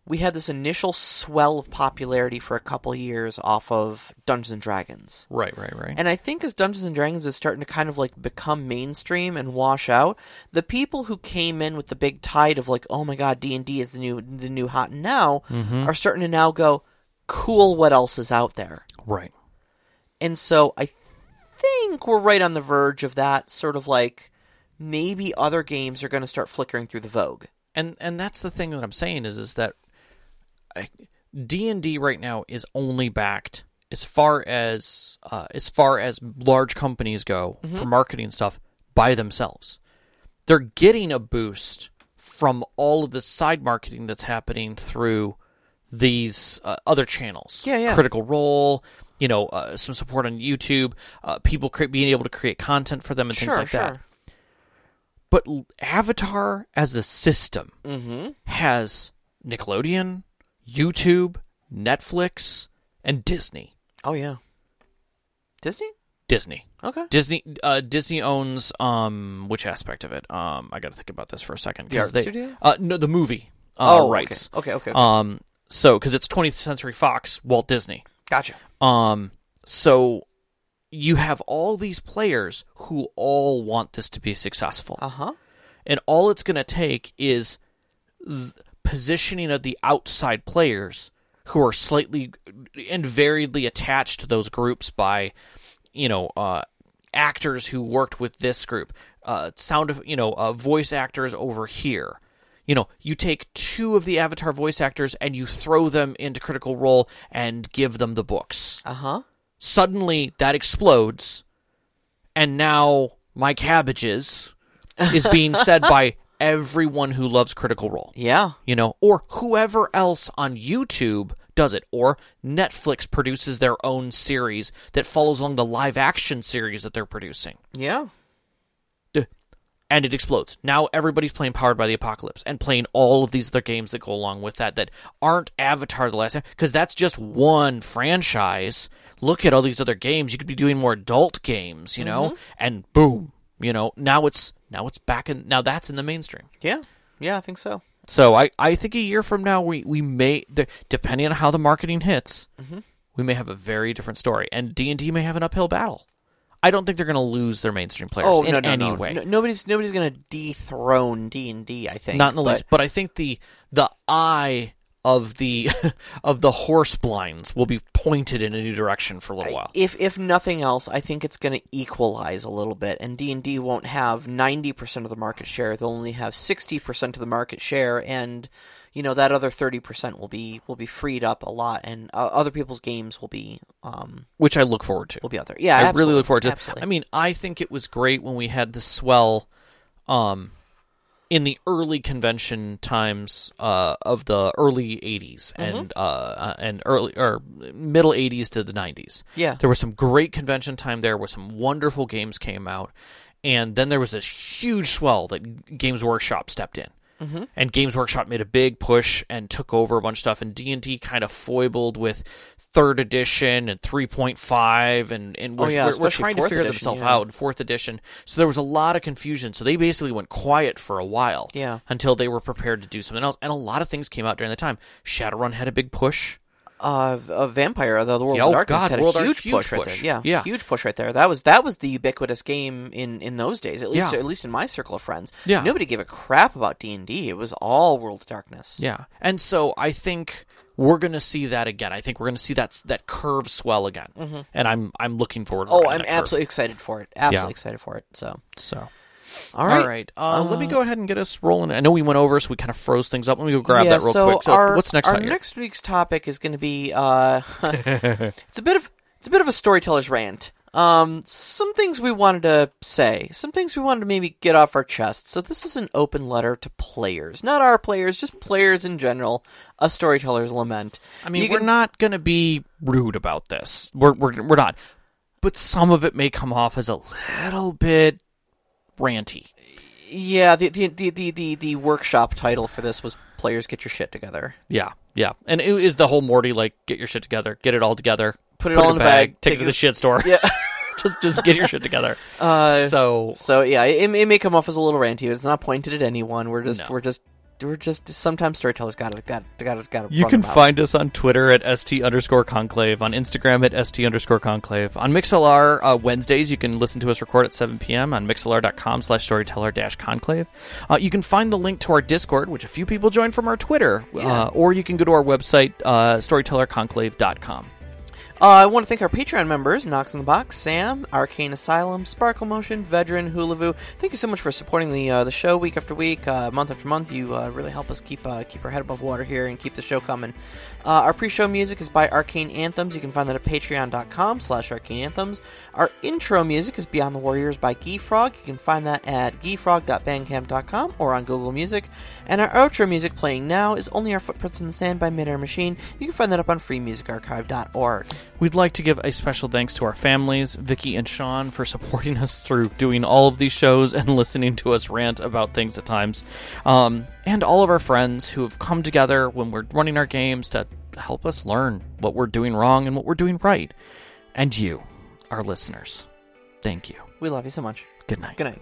we had this initial swell of popularity for a couple years off of Dungeons and Dragons. Right. Right. Right. And I think as Dungeons and Dragons is starting to kind of like become mainstream and wash out, the people who came in with the big tide of like, oh my god, D and D is the new the new hot now, Mhm. are starting to now go, cool, what else is out there? right. And so I think we're right on the verge of that sort of like maybe other games are going to start flickering through the vogue. and and that's the thing that I'm saying is is that D and D right now is only backed as far as uh, as far as large companies go for marketing stuff by themselves. They're getting a boost from all of the side marketing that's happening through these uh, other channels. Yeah, yeah. Critical Role, you know, uh, some support on YouTube, uh, people cre- being able to create content for them and things like sure. that. But Avatar as a system Mm-hmm. has Nickelodeon, YouTube, Netflix, and Disney. Oh yeah. Disney? Disney. Okay. Disney. Uh, Disney owns um which aspect of it? Um, I got to think about this for a second. The art they, studio? Uh, no, the movie. Uh, oh, rights. Okay. Okay. Okay. okay. Um, so because it's 20th Century Fox, Walt Disney. gotcha. Um, so you have all these players who all want this to be successful. Uh huh. and all it's going to take is th- positioning of the outside players who are slightly and variedly attached to those groups by you know uh, actors who worked with this group. Uh, sound of you know uh, voice actors over here. You know you take two of the avatar voice actors and you throw them into critical role and give them the books. Uh huh. suddenly that explodes and now my cabbages is being said by everyone who loves critical role. Yeah. you know or whoever else on youtube does it or netflix produces their own series that follows along the live action series that they're producing. Yeah. And it explodes. Now everybody's playing powered by the apocalypse and playing all of these other games that go along with that that aren't avatar the last time because that's just one franchise. Look at all these other games. You could be doing more adult games you know? Mm-hmm. And boom you know now it's now it's back in now that's in the mainstream Yeah. Yeah. I think so. so i i think a year from now we we may the, depending on how the marketing hits mm-hmm. we may have a very different story and d&d may have an uphill battle i don't think they're going to lose their mainstream players Oh in no no any no. way no! Nobody's nobody's gonna dethrone D and D. I think not in the but- least but i think the the eye of the of the horse blinds will be pointed in a new direction for a little while. If if nothing else, I think it's going to equalize a little bit, and D and D won't have ninety percent of the market share. They'll only have sixty percent of the market share, and you know that other thirty percent will be will be freed up a lot, and uh, other people's games will be um which I look forward to. will be out there. Yeah, I absolutely. really look forward to. Absolutely. I mean, I think it was great when we had the swell, um, in the early convention times uh, of the early '80s Mm-hmm. and uh, uh, and early or middle '80s to the '90s. Yeah. there was some great convention time there, where some wonderful games came out, and then there was this huge swell that Games Workshop stepped in. Mm-hmm. And Games Workshop made a big push and took over a bunch of stuff, and D and D kind of foibled with third edition and 3.5 and and we're, Oh, yeah, we're, we're trying to figure edition, themselves yeah. out in fourth edition so there was a lot of confusion so they basically went quiet for a while Yeah. until they were prepared to do something else and a lot of things came out during the time shadowrun had a big push uh, a vampire, the, the World Oh, of Darkness God, had World a huge huge push right there. Yeah, Yeah. huge push right there. That was that was the ubiquitous game in, in those days. At least Yeah. at least in my circle of friends. Yeah. nobody gave a crap about D and D. It was all World of Darkness. yeah and so i think we're going to see that again i think we're going to see that that curve swell again and i'm i'm looking forward Oh, I'm that curve. absolutely excited for it. Absolutely Yeah. excited for it. So, so all right. All right. Uh, let me go ahead and get us rolling. I know we went over, so we kind of froze things up. Let me go grab yeah, that real so quick. So, our, what's next? Our next week's topic is going to be uh, it's a bit of it's a bit of a storyteller's rant. Um, some things we wanted to say, some things we wanted to maybe get off our chest. So this is an open letter to players, not our players, just players in general. A storyteller's lament. I mean, You we're can- not going to be rude about this. We're, we're we're not. But some of it may come off as a little bit ranty. Yeah, the the, the the the the workshop title for this was "Players Get Your Shit Together." Yeah, yeah. And it is the whole Morty like get your shit together, get it all together, Put it all in a bag, take take it to the shit store. Yeah. just just get your shit together. Uh, so So yeah, it, it may come off as a little ranty. It's not pointed at anyone. We're just No. we're just we're just sometimes storytellers got to got got got. You can find us on Twitter at st underscore conclave, on Instagram at st underscore conclave, on Mixlr uh, Wednesdays. You can listen to us record at 7 p.m. on mixlr.com slash storyteller dash conclave. Uh, you can find the link to our Discord, which a few people joined from our Twitter, uh, or you can go to our website, uh, storytellerconclave.com. Uh, I want to thank our Patreon members: Knox in the Box, Sam, Arcane Asylum, Sparkle Motion, Vedran, Hulavu. Thank you so much for supporting the uh, the show week after week, uh, month after month. You uh, really help us keep uh, keep our head above water here and keep the show coming. Uh, our pre-show music is by Arcane Anthems. You can find that at patreon.com slash arcane anthems. Our intro music is Beyond the Warriors by Geefrog. You can find that at geefrog.bandcamp.com or on Google Music. And our outro music playing now is Only Our Footprints in the Sand by Midair Machine. You can find that up on freemusicarchive.org. We'd like to give a special thanks to our families, Vicky and Sean, for supporting us through doing all of these shows and listening to us rant about things at times. Um, and all of our friends who have come together when we're running our games to help us learn what we're doing wrong and what we're doing right. And you, our listeners, thank you. We love you so much. Good night. Good night.